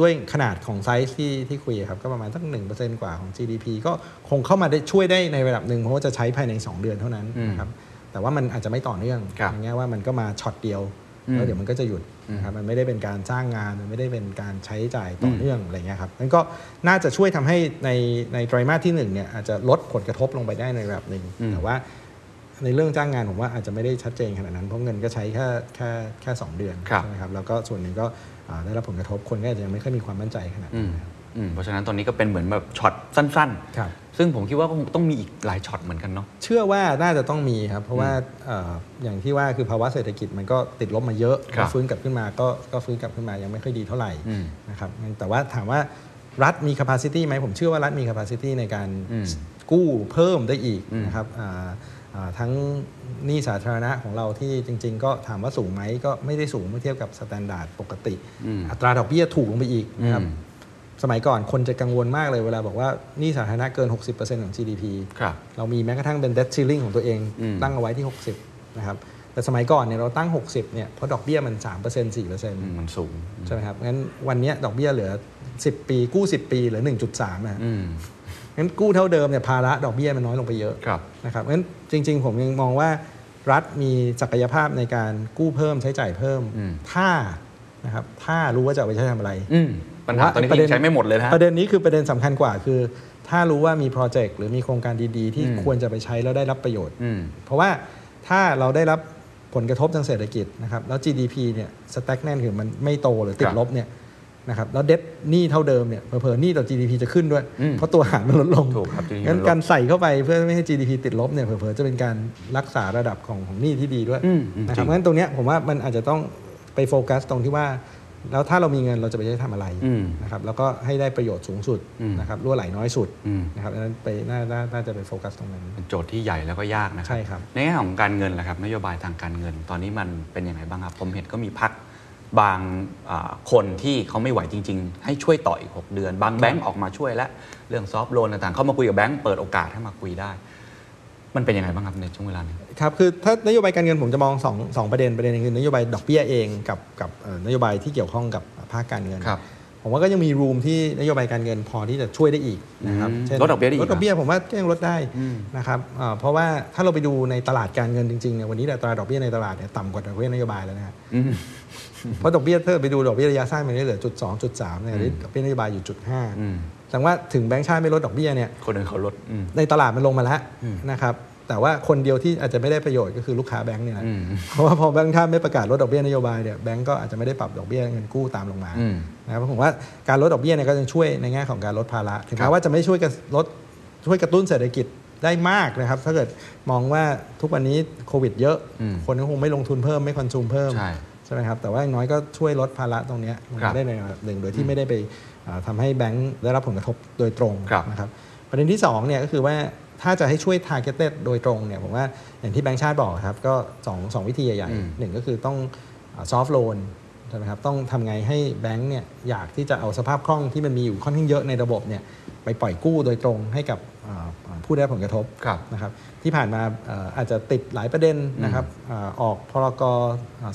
ด้วยขนาดของไซส์ที่ที่คุยอะครับก็ประมาณสักหนึ่งเปอร์เซ็นต์กว่าของ GDP ก็คงเข้ามาได้ช่วยได้ในระดับหนึ่งเพราะว่าจะใช้ภายใน 2 เดือนเท่านั้น
อืม
นะครับแต่ว่ามันอาจจะไม่ต่อเนื่อง
ครับ
อย่างเงี้ยว่ามันก็มาช็อตเดียว
อืม
แล้วเดี๋ยวมันก็จะหยุดนะครับมันไม่ได้เป็นการจ้างงานมันไม่ได้เป็นการใช้จ่ายต่อเนื่องอะไรเงี้ยครับนั่นก็น่าจะช่วยทำให้ในในไตรมาสที่หนึ่งเนี่ยอาจจะลดผลกระทบลงไปได้ในระดับหนึ่ง
อืม
แต่ว่าในเรื่องจ้างงานผมว่าอาจจะไม่ได้ชัดเจนขนาดนั้นเพราะเงินก็ใช้แค่แค่แค่สองเดือน
ครับ
ใช่ไหมครับแล้วก็ส่วนหนึ่งก็อ่า ได้รับผลกระทบคนก็อาจจะยังไม่ค่อยมีความมั่นใจขนาด
อื
นั้น
ม
นะครับ
อืมเพราะฉะนั้นตอนนี้ก็เป็นเหมือนแบบช็อตสั้น
ครับ
ๆซึ่งผมคิดว่าคงต้องมีอีกหลายช็อตเหมือนกันเนาะ
เชื่อว่าน่าจะต้องมีครับ เพราะว่าเอ่ออย่างที่ว่าคือภาวะเศรษฐกิจมันก็ติดลบมาเยอะ
ครับ
พอฟื้นกลับขึ้นมาก็ก็ฟื้นกลับขึ้นมายังไม่ค่อยดีเท่าไหร่
อืม
นะครับแต่ว่าถามว่ารัฐมี capacity ไหมผมเชื่อว่ารัฐมี capacity ในการ
อืม
กู้เพิ่มได้อีก
อืม
นะครับอ่าอ่า ทั้งหนี้สาธารณะของเราที่จริง ๆ ก็ถามว่าสูงไหมก็ไม่ได้สูงเมื่อเทียบกับ standard ปกติ
อืม
อัตราดอกเบี้ยถูกลงไปอีกนะครับ
อืม
สมัยก่อนคนจะกังวลมากเลยเวลาบอกว่าหนี้สาธารณะเกิน 60%ของ GDP
ครับ
เรามีแม้กระทั่งเป็น debt ceiling ของตัวเอง
อืม
ตั้งเอาไว้ที่ 60 นะครับ แต่สมัยก่อนเนี่ยเราตั้ง 60 เนี่ยเพราะดอกเบี้ยมัน 3% 4%
อืมมันสูง
ใช่ไหมครับ งั้นวันเนี้ยดอกเบี้ยเหลือ 10 ปีกู้ 10 ปีเหลือ 1.3นะฮะ
อืม
งั้นกู้เท่าเดิมเนี่ยภาระดอกเบี้ยมันน้อยลงไปเยอะ
ครับ
นะครับงั้นจริง ๆ ผมยังมองว่ารัฐมีศักยภาพในการกู้เพิ่มใช้จ่ายเพิ่ม
อืม
ถ้านะครับถ้ารู้ว่าจะเอาไปใช้ทำอะไร
อืมปัญหาตอนนี้ก็ยังใช้ไม่หมดเลยนะฮะ
ประเด็นนี้คือประเด็นสำคัญกว่าคือ ถ้ารู้ว่ามีโปรเจกต์หรือมีโครงการดีๆ ที่
อืม
ควรจะไปใช้แล้วได้รับประโยชน์
อืม
เพราะว่าถ้าเราได้รับผลกระทบทางเศรษฐกิจนะครับแล้ว GDP เนี่ยสแต็กแน่นคือมันไม่โตหรือติ
ค
ด
รับ
ลบเนี่ย นะครับแล้วเดบหนี้เท่าเดิมเนี่ยเผลอๆหนี้ต่อ GDP จะขึ้นด้วย
อืม
เพราะตัวหารมันลดลง
ถูกครับ GDP
งั้น
มันลด
การใส่เข้าไปเพื่อไม่ให้ GDP ติดลบเนี่ยเผลอๆจะเป็นการรักษาระดับของของหนี้ที่ดีด้วย
อืมอืม
นะครับ
จริง
เพราะฉะนั้นตรงเนี้ยผมว่ามันอาจจะต้องไปโฟกัสตรงที่ว่า แล้วถ้าเรามีเงินเราจะไปใช้ทำอะไร
อืม
นะครับแล้วก็ให้ได้ประโยชน์สูงสุด
อืม
นะครับรั่วไหลน้อยสุด
อืม
นะครับดังนั้นไปน่าน่าน่าจะไปโฟกัสตรงนั้น
เป็นโจทย์ที่ใหญ่แล้วก็ยากนะครั
ใช่ครับ
ในแง่ของการเงินล่ะครับนโยบายทางการเงินตอนนี้มันเป็นยังไงบ้างครับผมเห็นก็มีพัก บางอ่าคนที่เขาไม่ไหวจริง ๆ ให้ช่วยต่ออีก 6 เดือน บางแบงก์ออกมาช่วยและเรื่องซอฟท์โลนต่างๆ เข้ามาคุยกับแบงก์เปิดโอกาสให้มาคุยได้ มันเป็นยังไงบ้างครับในช่วงเวลานี้
ครับคือถ้านโยบายการเงินผมจะมองสองสองประเด็นประเด็นหนึงคือนโยบายดอกเบี้ยเองกับกับเอ่อนโยบายที่เกี่ยวข้องกับภาคการเงิน
ครับ
ผมว่าก็ยังมีรูมที่นโยบายการเงินพอที่จะช่วยได้อีกนะครับ
อืม
ช่น
ลดดอกเบี้ยได้อีก
ลดดอกเบี้ยผมว่าก็ยังลดได้
อืม
นะครับเอ่อเพราะว่าถ้าเราไปดูในตลาดการเงินจริงๆเนี่ยวันนี้อัตราดอกเบี้ยในตลาดเนี่ยต่ำกว่าดอกเบี้ยนโยบายแล้วนะฮะ
อืม
เพราะดอกเบี้ยถ้าไปดูดอกเบี้ยระยะสั้นมันได้เหลือจุดสองจุดสามเนี่ย
อืม
ดอกเบี้ยนโยบายอยู่จุดห้า
อืม
แสดงว่าถึงแบงก์ชาติไม่ลดดอกเบี้ยเนี่ย
คนอื่นเขาลดอืม
ในตลาดมันลงมาแล้ว
อืม
นะครับแต่ว่าคนเดียวที่อาจจะไม่ได้ประโยชน์ก็คือลูกค้าแบงก์เนี่ยนะ
อืม
เพราะว่าพอแบงก์ชาติไม่ประกาศลดดอกเบี้ยนโยบายเนี่ยแบงก์ก็อาจจะไม่ได้ปรับดอกเบี้ยเงินกู้ตามลงมา
อืม
นะครับผมว่าการลดดอกเบี้ยเนี่ยก็จะช่วยในแง่ของการลดภาระถึง
ครั
แม้
บ
ว่าจะไม่ช่วยกับลดช่วยกระตุ้นเศรษฐกิจได้มากนะครับ ถ้าเกิดมองว่าทุกวันนี้โควิดเยอะ
อืม
คนก็คงไม่ลงทุนเพิ่มไม่คอนซูมเพิ่ม
ใช่
ใช่ไหมครับแต่ว่าอย่างน้อยก็ช่วยลดภาระตรงเนี้ยลง
ครั
มา
บ
ได้ในระดับหนึ่งโดยที่ไม่ได้ไปเอ่อทำให้แบงก์ได้รับผลกระทบโดยตรง
ครับ
นะครับประเด็นที่2เนี่ยก็คือว่าถ้าจะให้ช่วย targeted โดยตรงเนี่ยผมว่าอย่างที่แบงก์ชาติบอกครับก็สองสองวิธีใหญ่
อืม
ๆหนึ่งก็คือต้องซอฟ t ์โลนใช่ไหมครับต้องทำไงให้แบงก์เนี่ยอยากที่จะเอาสภาพคล่องที่มันมีอยู่ค่อนข้างเยอะในระบบเนี่ยไปปล่อยกู้โดยตรงให้กับเอ่อ ผู้ได้รับผลกระทบ
ครับ
นะครับที่ผ่านมาเอ่ออาจจะติดหลายประเด็นนะครับเอ่อออกพรก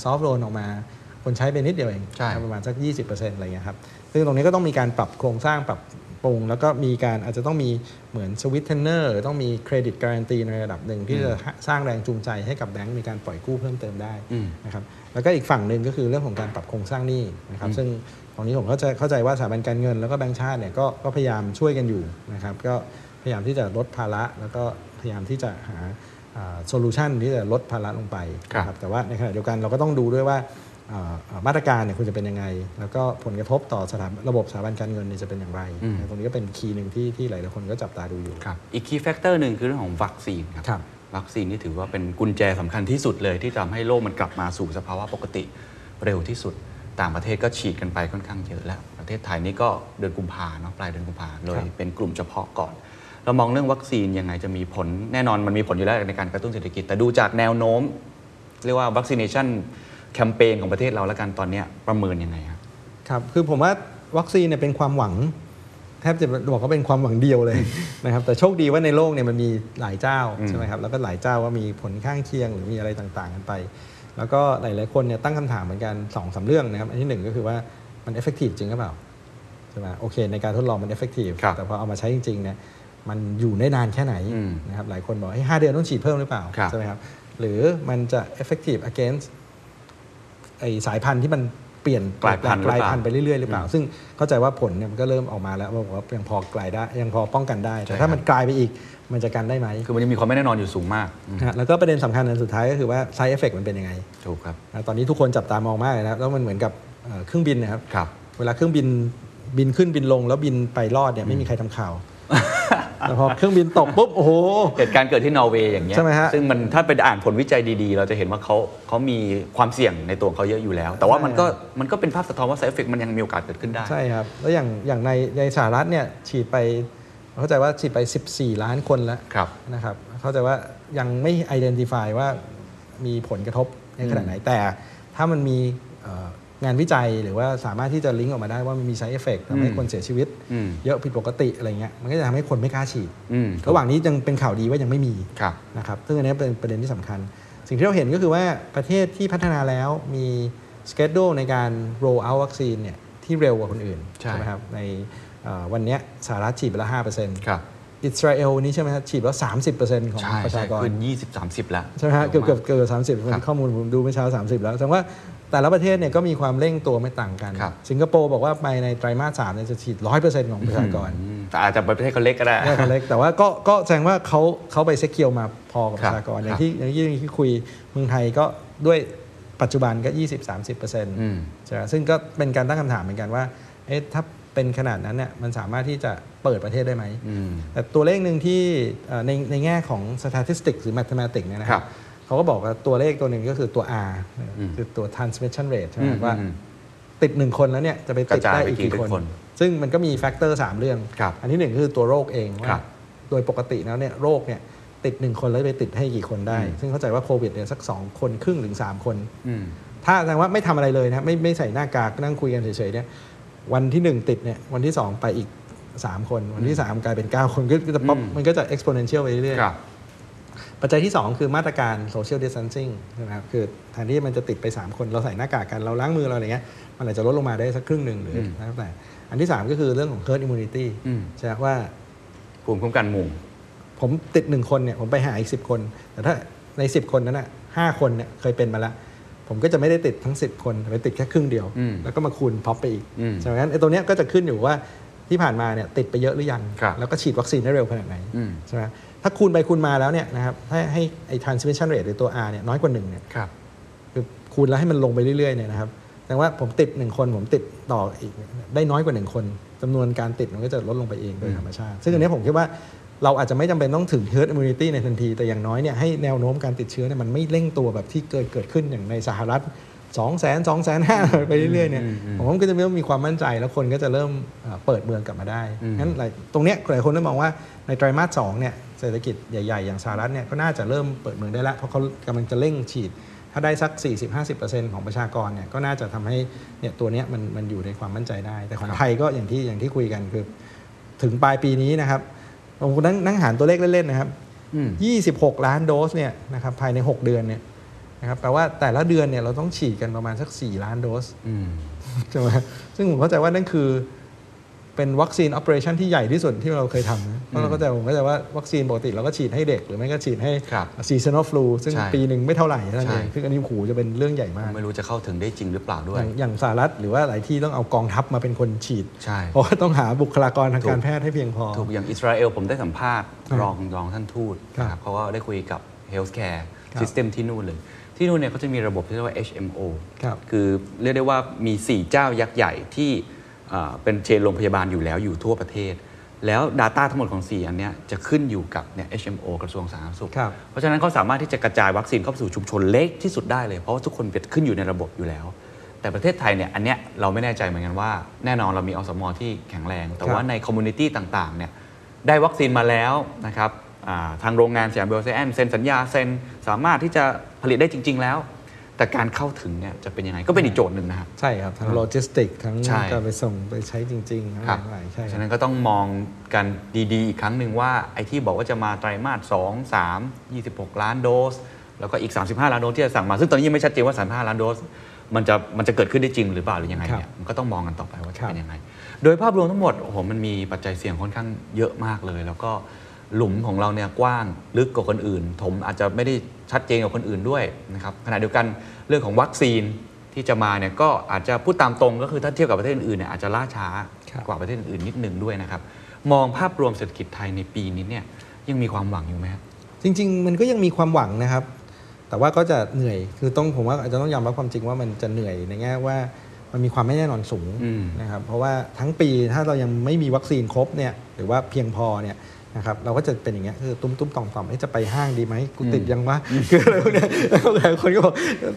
ซอฟ t ์โลนออกมา คนใช้ไปนิดเดียวเอง
ใช่
ประมาณสัก 20%อะไรเงี้ยครับซึ่งตรงนี้ก็ต้องมีการปรับโครงสร้างปรับปรุง แล้วก็มีการอาจจะต้องมีเหมือน sweetener หรือต้องมี credit guarantee ในระดับหนึ่งที่จะสร้างแรงจูงใจให้กับแบงก์มีการปล่อยกู้เพิ่มเติมได้
อืม
นะครับแล้วก็อีกฝั่งหนึ่งก็คือเรื่องของการปรับโครงสร้างหนี้นะครับซึ่งตรงนี้ผมเข้าใจเข้าใจว่าสถาบันการเงินแล้วก็แบงก์ชาติเนี่ยก็ก็พยายามช่วยกันอยู่นะครับก็ พยายามที่จะลดภาระ แล้วก็พยายามที่จะหา solution ที่จะลดภาระลงไป
ครับ
นะแต่ว่าในขณะเดียวกันเราก็ต้องดูด้วยว่าอ่าอ่ามาตรการเนี่ยควรจะเป็นยังไง แล้วก็ผลกระทบต่อสถานระบบสถาบันการเงินเนี่ยจะเป็นอย่างไร
อืม
ตรงนี้ก็เป็น key หนึ่งที่ที่หลายๆคนก็จับตาดูอยู่
ครับอีก key factor หนึ่งคือเรื่องของวัคซีนครับ
ครับ
วัคซีนนี่ถือว่าเป็นกุญแจสำคัญที่สุดเลย ที่ทำให้โลกมันกลับมาสู่สภาวะปกติเร็วที่สุด ต่างประเทศก็ฉีดกันไปค่อนข้างเยอะแล้ว ประเทศไทยนี่ก็เดือนกุมภาเนาะปลายเดือนกุมภาเลย
ครับ
เป็นกลุ่มเฉพาะก่อน เรามองเรื่องวัคซีนยังไงจะมีผลแน่นอนมันมีผลอยู่แล้วในการกระตุ้นเศรษฐกิจ แต่ดูจากแนวโน้ม เรียกว่า vaccination campaign ของประเทศเราแล้วกันตอนเนี้ยประเมินยังไงครับ
ครับ คือผมว่าวัคซีนเนี่ยเป็นความหวังแทบจะบอกว่าเป็นความหวังเดียวเลยนะครับแต่โชคดีว่าในโลกเนี่ยมันมีหลายเจ้า
อืม
ใช่ไหมครับแล้วก็หลายเจ้าว่ามีผลข้างเคียงหรือมีอะไรต่างๆกันไป แล้วก็หลายๆคนเนี่ยตั้งคำถามเหมือนกันสองสามเรื่องนะครับอันที่หนึ่งก็คือว่ามัน effective จริงหรือเปล่าใช่ไหมโอเคในการทดลองมัน effective
ครับ
แต่พอเอามาใช้จริงๆเนี่ย มันอยู่ได้นานแค่ไหน
อืม
นะครับหลายคนบอกเฮ้ยห้าเดือนต้องฉีดเพิ่มหรือเปล่า
ครับ
ใช่ไหมครับหรือมันจะ effective against ไอสายพันธุ์ที่มันเปลี่ยน
กลายพันธุ์หรือ
กลาย
เปล่า
พันธุ์ไปเรื่อยๆหรือเปล่า ซึ่งเข้าใจว่าผลเนี่ยมันก็เริ่มออกมาแล้วว่าบอกว่ายังพอกลายได้ยังพอป้องกันได้
ใช่
แต่ถ้า
ครับ
มันกลายไปอีกมันจะกันได้ไหม
คือมันยังมีความไม่แน่นอนอยู่สูงมากอืม
นะฮะแล้วก็ประเด็นสำคัญอันสุดท้ายก็คือว่า side effect มันเป็นยังไง
ถูกครับ
นะตอนนี้ทุกคนจับตามองมากเลยนะครับแล้วมันเหมือนกับเอ่อเครื่องบินนะครับ
ครับ
เวลาเครื่องบินบินขึ้นบินลง แล้วบินไปรอดเนี่ยไม่มีใครทำข่าว แต่พอเครื่องบินตกปุ๊บโอ้โห
เหตุการณ์เกิดที่นอร์เวย์อย่างเงี้ย
ใช่ไหมฮะ
ซึ่งมันถ้าไปอ่านผลวิจัยดีๆ เราจะเห็นว่าเขาเขามีความเสี่ยงในตัวของเขาเยอะอยู่แล้ว แต่ว่ามันก็มันก็เป็นภาพสะท้อนว่า side effect มันยังมีโอกาสเกิดขึ้นได้
ใช่ครับ แล้วอย่างอย่างในในสหรัฐเนี่ยฉีดไปเข้าใจว่าฉีดไป 14 ล้านคนแล้ว
ครับ
นะครับเข้าใจว่ายังไม่ identify ว่ามีผลกระทบในขนาดไหนแต่ถ้ามันมีเอ่อ งานวิจัยหรือว่าสามารถที่จะลิงก์ออกมาได้ว่ามันมี side effect ทำให้
อืม
คนเสียชีวิต
อืม
เยอะผิดปกติอะไรเงี้ยมันก็จะทำให้คนไม่กล้าฉีด
อืม
ระหว่างนี้ยังเป็นข่าวดีว่ายังไม่มี
ครับ
นะครับซึ่งอันนี้เป็นประเด็นที่สำคัญ สิ่งที่เราเห็นก็คือว่าประเทศที่พัฒนาแล้วมีสเกจดูในการ roll out วัคซีนเนี่ยที่เร็วกว่าคนอื่น
ใช่
ไหมครับในเอ่อวันเนี้ยสหรัฐฉีดไปแล้วห้าเปอร์เซ็นต์
ครับ
อิสราเอลนี่ใช่ไหมครับฉีดแล้วสามสิบเปอร์เซ็นต์ของ
ใช่
ประ
ใช่
ชากร
ขึ้นยี่สิบสามสิบแล้ว
ใช่ไหมฮะเกือบเกือบเกือบสามสิบ
ครับ
ข้อมูลผมดูเมื่อเช้าสามสิบแล้วแสดงว่า แต่ละประเทศเนี่ยก็มีความเร่งตัวไม่ต่างกัน
ครับ
สิงคโปร์บอกว่าไปในไตรมาสสามเนี่ยจะฉีดร้อยเปอร์เซ็นต์ของประชากร
อืมแต่อาจจะประเทศเขาเล็กก็ได้
แยกกันเล็กแต่ว่าก็ก็แสดงว่าเขาเขาไปเซ็กเคียวมาพอกับ
ค
ป
รับ
ระชากร อย่า
ครั
ง
บ
ที่อย่างที่ที่คุยเมืองไทยก็ด้วยปัจจุบันก็ 20-30%เปอร์เซ็นต์
อืม
ใช่ไหมซึ่งก็เป็นการตั้งคำถามเหมือนกันว่าเอ๊ะถ้าเป็นขนาดนั้นเนี่ยมันสามารถที่จะเปิดประเทศได้ไหม
อืม
แต่ตัวเลขหนึ่งที่เอ่อในในแง่ของ statistics หรือ mathematics เนี่ยนะค
ครั
รับบ เขาก็บอกว่าตัวเลขตัวหนึ่งก็คือตัว R
อืม
คือตัว transmission rate ใช่ไหม
อื
ค
ม
รับว่า
อืม
ติดหนึ่งคนแล้วเนี่ยจะไปติด
กระจาย
ได้
ไป
อีก
กี่
กี่คน
คน
ซึ่งมันก็มี factor สามเรื่อง
ครับ
อันที่หนึ่งคือตัวโรคเอง
ครั
ว่าโดยปกติแล้วเนี่ยโรคเนี่ยติดหนึ่งคนแล้วไปติดให้กี่คนได้
อืม
ซึ่งเข้าใจว่าโควิดเนี่ยสัก2คนครึ่งถึง3คน
อืม
ถ้าแสดงว่าไม่ทำอะไรเลยนะไม่ไม่ใส่หน้ากากนั่งคุยกันเฉยๆเนี่ยวันที่1ติดเนี่ยวันที่2ไปอีก3คน วันที่3กลายเป็น9คนก็จะป๊อป
อืม
มันก็จะ exponential ไปเรื่อย
ครับ
ๆ ปัจจัยที่ 2 คือมาตรการ social distancing นะครับคือแทนที่มันจะติดไป 3 คนเราใส่หน้ากากกันเราล้างมือเราอะไรเงี้ยมันอาจจะลดลงมาได้สักครึ่งหนึ่งหรืออ
ม
แล้วแต่อันที่ 3 ก็คือเรื่องของ herd immunity
อืม
ใช่ไหมว่า
ภูมิคุ้มกันหมู่
ผมติดหนึ่งคนเนี่ยผมไปหาอีกสิบคน แต่ถ้าในสิบคนนั้นน่ะห้าคนเนี่ยเคยเป็นมาแล้วผมก็จะไม่ได้ติดทั้ง 10 คนแต่ไปติดแค่ครึ่งเดียว
อืม
แล้วก็มาคูณพ็อปไปอีก
อืม
ฉะนั้นไอ้ตัวเนี้ยก็จะขึ้นอยู่ว่าที่ผ่านมาเนี่ยติดไปเยอะหรือยัง
ครับ
แล้วก็ฉีดวัคซีนได้เร็วขนาดไหน
อืม
ใช่ไหม ถ้าคูณไปคูณมาแล้วเนี่ยนะครับให้ให้ไอ้ transmission rate หรือตัว R เนี่ยน้อยกว่าหนึ่งเนี่ย
ครับ
คือคูณแล้วให้มันลงไปเรื่อยๆเนี่ยนะครับแต่ว่าผมติดหนึ่งคนผมติดต่ออีกได้น้อยกว่าหนึ่งคนจำนวนการติดมันก็จะลดลงไปเองโดยธรรมชาติ ซึ่งอันนี้ผมคิดว่าเราอาจจะไม่จำเป็นต้องถึง herd immunity ในทันที แต่อย่างน้อยเนี่ยให้แนวโน้มการติดเชื้อเนี่ยมันไม่เร่งตัวแบบที่เกิดเกิดขึ้นอย่างในสหรัฐ2 0 0 0 0 0 2 5 0 0 0ไปเรื่อยๆเนี่ยผมว่ามันก็จะเริ่มมีความมั่นใจแล้วคนก็จะเริ่มเอ่อเปิดเมืองกลับมาได้งั้นหลายตรงเนี้ยหลายคนได้มองว่าในไตรมาสสองเนี่ย เศรษฐกิจใหญ่ ๆ อย่างสหรัฐเนี่ยก็น่าจะเริ่มเปิดเมืองได้แล้ว เพราะเขากำลังจะเร่งฉีด ถ้าได้สัก 40-50%ของประชากรเนี่ยก็น่าจะทำให้เนี่ยตัวเนี้ยมันมันอยู่ในความมั่นใจได้ แต่ของไทยก็อย่างที่อย่างที่คุยกันคือถึงปลายปีนี้นะครับผมนั่งนั่งหารตัวเลขเล่นๆนะครับ
อืม
26 ล้านโดสเนี่ยนะครับภายใน 6 เดือนเนี่ยนะครับแปลว่าแต่ละเดือนเนี่ยเราต้องฉีดกันประมาณสัก 4 ล้านโดส
อืม
ใช่ไหมซึ่งผมเข้าใจว่านั่นคือ เป็นวัคซีน o อ e r a t i o n ที่ใหญ่ที่สุดที่เราเคยทำนะเพราะเราก็จะผมเข้าใจว่าวัคซีนปกติเราก็ฉีดให้เด็ก หรือไม่ก็ฉีดให้
ครับ
seasonal flu ซึ่ง
ใช่
ปีหนึ่งไม่เท่าไหร่เท่านั้น
ใช่
เองซึ่งอันนี้หูจะเป็นเรื่องใหญ่มาก
ไม่รู้จะเข้าถึงได้จริงหรือเปล่าด้ว
อยย่างอย่างสหรัฐหรือว่าหลายที่ต้องเอากองทัพมาเป็นคนฉีด
ใช่
เพราะว่าต้องหาบุคลากรทาง
ถูก
การแพทย์ให้เพียงพอ
ถูกอย่างอิสราเอลผมได้สัมภาษณ์
ครับ
รองรองท่านทูต
ครับ
นะครับเขาก็ได้คุยกับ Healthcare
ครับ
System ที่นู่นเลยที่นู่นเนี่ยเขาจะมีระบบที่เรียกว่า HMO
ครับ
คือเรียกได้ว่ามี 4 เจ้ายักษ์ใหญ่ที่ เอ่อเป็น chain โรงพยาบาลอยู่แล้วอยู่ทั่วประเทศ แล้ว Data ทั้งหมดของ 4 อันเนี้ยจะขึ้นอยู่กับเนี่ย HMO กระทรวงสาธารณสุข
ครับ
เพราะฉะนั้นเขาสามารถที่จะกระจายวัคซีนเข้าไปสู่ชุมชนเล็กที่สุดได้เลย เพราะว่าทุกคนเป็นขึ้นอยู่ในระบบอยู่แล้ว แต่ประเทศไทยเนี่ยอันเนี้ยเราไม่แน่ใจเหมือนกันว่า แน่นอนเรามีอสมที่แข็งแรง แต่ว่าใน community ต่างๆเนี่ยได้วัคซีนมาแล้วนะครับอ่าทางโรงงานสยามไบโอไซเอนซ์เซ็นสัญญาเซ็นสามารถที่จะผลิตได้จริง ๆ แล้ว แต่การเข้าถึงเนี่ยจะเป็นยังไงก็เป็นอีกโจทย์หนึ่งนะครับ
ใช่ครับทั้งโลจิสติกทั้ง
ใช่
การไปส่งไปใช้จริงๆทั้ง
ครับ
หลายๆใช่ครับฉะ
นั้นก็ต้องมองกันดีๆ อีกครั้งหนึ่งว่าไอ้ที่บอกว่าจะมาไตรมาส2 3 26 ล้านโดส แล้วก็อีก 35 ล้านโดสที่จะสั่งมา ซึ่งตอนนี้ยังไม่ชัดเจนว่า 35 ล้านโดส มันจะมันจะเกิดขึ้นได้จริงหรือเปล่าหรือยังไงเนี่ยมันก็ต้องมองกันต่อไปว่าจะเป็นยังไง โดยภาพรวมทั้งหมดโอ้โหมันมีปัจจัยเสี่ยงค่อนข้างเยอะมากเลย แล้วก็หลุมของเราเนี่ยกว้างลึกกว่าคนอื่น ถมอาจจะไม่ได้ ชัดเจนกว่าคนอื่นด้วยนะครับขณะเดียวกันเรื่องของวัคซีนที่จะมาเนี่ยก็อาจจะพูดตามตรงก็คือถ้าเทียบกับประเทศอื่นๆเนี่ยอาจจะล่าช้า
ครับ
กว่าประเทศอื่นนิดหนึ่งด้วยนะครับมองภาพรวมเศรษฐกิจไทยในปีนี้เนี่ยยังมีความหวังอยู่ไหมครับ
จริง ๆ มันก็ยังมีความหวังนะครับ แต่ว่าก็จะเหนื่อยคือต้องผมว่าอาจจะต้องยอมรับความจริงว่ามันจะเหนื่อยในแง่ว่ามันมีความไม่แน่นอนสูง
อืม
นะครับเพราะว่าทั้งปีถ้าเรายังไม่มีวัคซีนครบเนี่ยหรือว่าเพียงพอเนี่ย นะครับเราก็จะเป็นอย่างเงี้ยคือตุ้มตุ้มๆต่อมต่อมๆเอ๊ะจะไปห้างดีไหมกูติดยังวะคืออะไรพวกเนี้ยแล้วหลายคนก็บอก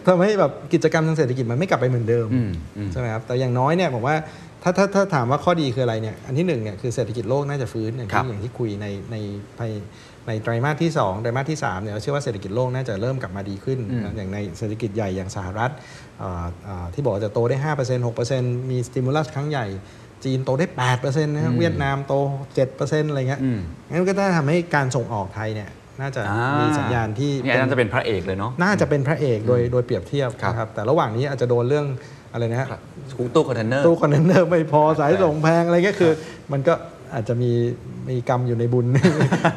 ทำให้แบบกิจกรรมทางเศรษฐกิจมันไม่กลับไปเหมือนเดิม
อืมอืม
ใช่ไหมครับแต่อย่างน้อยเนี่ยผมว่าถ้าถ้าถ้าถามว่าข้อดีคืออะไรเนี่ยอันที่หนึ่งเนี่ยคือเศรษฐกิจโลกน่าจะฟื้นอย่าง
ครับ
ที่อย่างที่คุยในในภายในไตรมาสที่2ไตรมาสที่3เนี่ยเราเชื่อว่าเศรษฐกิจโลกน่าจะเริ่มกลับมาดีขึ้น
อืม
นะอย่างในเศรษฐกิจใหญ่อย่างสหรัฐอ่าอ่าที่บอกว่าจะโตได้ 5% 6%มี stimulus ครั้งใหญ่ จีนโตได้8%นะครับเวียดนามโต 7%อะไรเงี้ย
อืม
งั้นก็ได้ทำให้การส่งออกไทยเนี่ยน่าจะมีสัญญาณที่
ดีอันนั้นจะเป็นพระเอกเลยเนาะ
น่าจะเป็นพระเอกโดยโดยเปรียบเทียบ
ครับ
นะครับแต่ระหว่างนี้อาจจะโดนเรื่องอะไรนะฮะ
ครับตู้คอนเทนเนอร์
ตู้คอนเทนเนอร์ไม่พอสายส่งแพงอะไรเงี้ยคือ มันก็อาจจะมีมีกรรมอยู่ในบุญ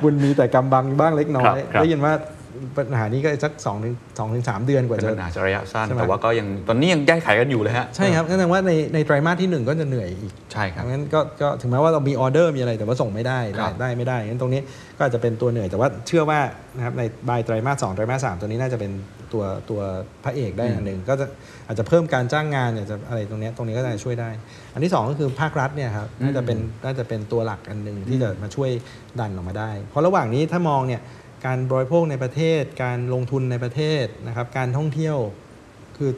บุญมีแต่กรรมบังบ้างเล็กน้อย
ครับครับ
ได้ยินว่า ปัญหานี้ก็สักสองถึงสองถึงสามเดือนกว่า
เป็น
จะ
ปัญหาระยะสั้น
ใช่ไหม
แต่ว่าก็ยังตอนนี้ยังแก้ไขกันอยู่เลยฮะ
ใช่ครับนั่นแสดงว่าในในไตรมาสที่หนึ่งก็จะเหนื่อยอีก
ใช่ครับ
งั้นก็ก็ถึงแม้ว่าเรามีออเดอร์มีอะไรแต่ว่าส่งไม่ได้
ครับ
ได้ไม่ได้งั้นตรงนี้ก็อาจจะเป็นตัวเหนื่อยแต่ว่าเชื่อว่านะครับในบายไตรมาสสองไตรมาสสามตัวนี้น่าจะเป็นตัวตัวพระเอกได้อันหนึ่งก็จะอาจจะเพิ่มการจ้างงานอาจจะอะไรตรงเนี้ยตรงนี้ก็จะช่วยได้ อันที่สองก็คือภาครัฐเนี่ยครับน่าจะเป็นน่าจะเป็นตัวหลักอันหนึ่งที่จะมาช่วยดันออกมาได้ เพราะระหว่างนี้ถ้ามองเนี่ย การบริโภคในประเทศ การลงทุนในประเทศนะครับ การท่องเที่ยวคือ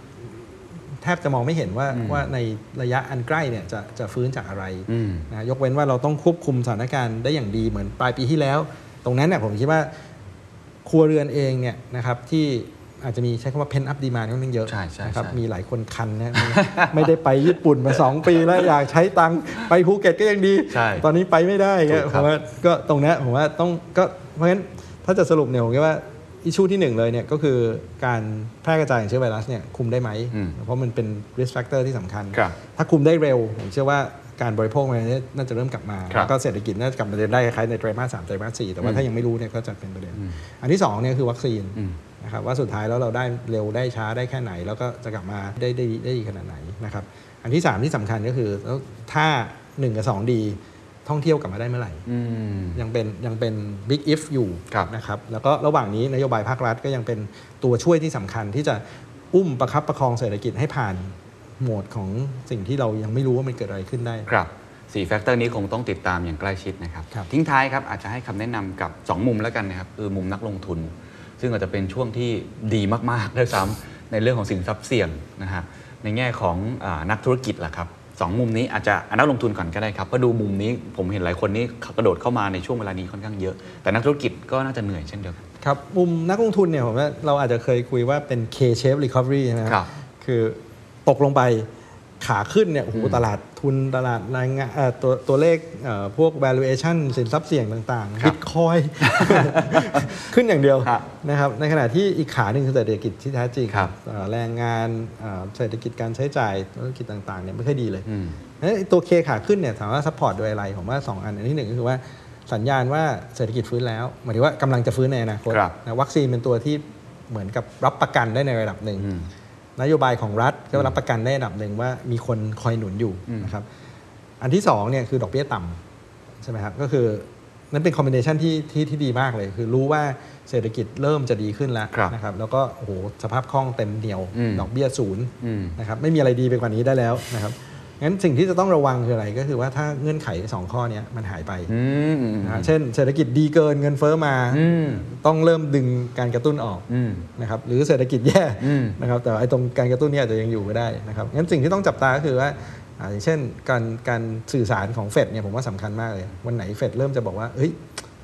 แทบจะมองไม่เห็นว่า
อืม
ว่าในระยะอันใกล้เนี่ยจะจะฟื้นจากอะไร
อืม
นะยกเว้นว่าเราต้องควบคุมสถานการณ์ได้อย่างดีเหมือนปลายปีที่แล้ว ตรงนั้นเนี่ยผมคิดว่าครัวเรือนเองเนี่ยนะครับที่อาจจะมีใช้คำว่า pen up demand ค่อนข้างเยอะ
ใช่ใช่
นะครับ
ใช่
มีหลายคนคันนะไม่ได้ไปญี่ปุ่นมา 2 ปีแล้วอยากใช้ตังค์ไปภูเก็ตก็ยังดี
ใช่
ตอนนี้ไปไม่ได้
ถู
เงี้ย
ก
ผ
ครับ
มว่าก็ตรงเนี้ยผมว่าต้องก็เพราะฉะนั้น ถ้าจะสรุปเนี่ยผมคิดว่าอิชชูที่หนึ่งเลยเนี่ยก็คือการแพร่กระจายของเชื้อไวรัสเนี่ยคุมได้ไหม
อืม
เพราะมันเป็น risk factor ที่สำคัญ
ครับ
ถ้าคุมได้เร็ว ผมเชื่อว่าการบริโภคมันน่าจะเริ่มกลับมา
ครับ
แล้วก็เศรษฐกิจน่าจะกลับมาเดินได้คล้ายๆในไตรมาสสามไตรมาสสี่แต่ว่าถ้ายังไม่รู้เนี่ยก็จะเป็นประเด็น อันที่สองเนี่ยคือวัคซีน
อืม
นะครับว่าสุดท้ายแล้วเราได้เร็วได้ช้าได้แค่ไหน แล้วก็จะกลับมาได้ได้ได้ดีขนาดไหนนะครับอันที่สามที่สำคัญก็คือแล้วถ้า1กับ2ดี ท่องเที่ยวกลับมาได้เมื่อไหร่
อืม
ยังเป็นยังเป็น big if อยู่
ครับ
นะครับแล้วก็ระหว่างนี้นโยบายภาครัฐก็ยังเป็นตัวช่วยที่สำคัญที่จะอุ้มประคับประคองเศรษฐกิจให้ผ่านโหมดของสิ่งที่เรายังไม่รู้ว่ามันเกิดอะไรขึ้นได้
ครับสี่ factor นี้คงต้องติดตามอย่างใกล้ชิดนะครับ
ครับ
ทิ้งท้ายครับอาจจะให้คำแนะนำกับ 2 มุมแล้วกันนะครับคือมุมนักลงทุน ซึ่งอาจจะเป็นช่วงที่ดีมากๆด้วยซ้ำในเรื่องของสินทรัพย์เสี่ยงนะฮะในแง่ของอานักธุรกิจล่ะครับ สองมุมนี้อาจจะเอานักลงทุนก่อนก็ได้ครับเพราะดูมุมนี้ผมเห็นหลายคนนี้กระโดดเข้ามาในช่วงเวลานี้ค่อนข้างเยอะ แต่นักธุรกิจก็น่าจะเหนื่อยเช่นเดียวกัน
ครับมุมนักลงทุนเนี่ยผมว่าเราอาจจะเคยคุยว่าเป็น K-shape recovery ใช่ไหม
ครับ
คือตกลงไป ขาขึ้นเนี่ยโอ้โหตลาดทุนตลาดรายงานเอ่อตัวตัวเลขเอ่อพวก valuation สินทรัพย์เสี่ยงต่างๆ
ครับ
บิตคอยน์ขึ้นอย่างเดียว
ครับ
นะครับในขณะที่อีกขาหนึ่งคือเศรษฐกิจที่แท้จริง
ครับ
เอ่อแรงงานเอ่อเศรษฐกิจการใช้จ่ายธุรกิจต่างๆเนี่ยไม่ค่อยดีเลย
อืม
เอ้ยตัว K ขาขึ้นเนี่ยถามว่า support โดยอะไรผมว่า 2 อัน อันที่หนึ่งก็คือว่าสัญญาณว่าเศรษฐกิจฟื้นแล้วหมายถึงว่ากำลังจะฟื้นในอนาคต
ครับ
นะวัคซีนเป็นตัวที่เหมือนกับรับประกันได้ในระดับหนึ่ง
อืม
นโยบายของรัฐก็รับประกันได้ระดับหนึ่งว่ามีคนคอยหนุนอยู่
อืม
นะครับอันที่สองเนี่ยคือดอกเบี้ยต่ำใช่ไหมครับก็คือนั่นเป็นคอมบิเนชันที่ที่ที่ดีมากเลย คือรู้ว่าเศรษฐกิจเริ่มจะดีขึ้นแล้ว
ครับ
นะครับแล้วก็โอ้โหสภาพคล่องเต็มเหนียว
อืม
ดอกเบี้ยศูนย์
อืม
นะครับไม่มีอะไรดีไปกว่านี้ได้แล้วนะครับ งั้นสิ่งที่จะต้องระวังคืออะไรก็คือว่าถ้าเงื่อนไขสองข้อเนี้ยมันหายไป
อืมอืม
นะฮะเช่น เศรษฐกิจดีเกินเงินเฟ้อมา
อืม
ต้องเริ่มดึงการกระตุ้นออก
อืม
นะครับหรือเศรษฐกิจแย่
อืม
นะครับแต่ว่าไอ้ตรงการกระตุ้นเนี่ยอาจจะยังอยู่ไม่ได้นะครับงั้นสิ่งที่ต้องจับตาก็คือว่าอ่าอย่างเช่นการการสื่อสารของเฟดเนี่ยผมว่าสำคัญมากเลย วันไหนเฟดเริ่มจะบอกว่าเฮ้ย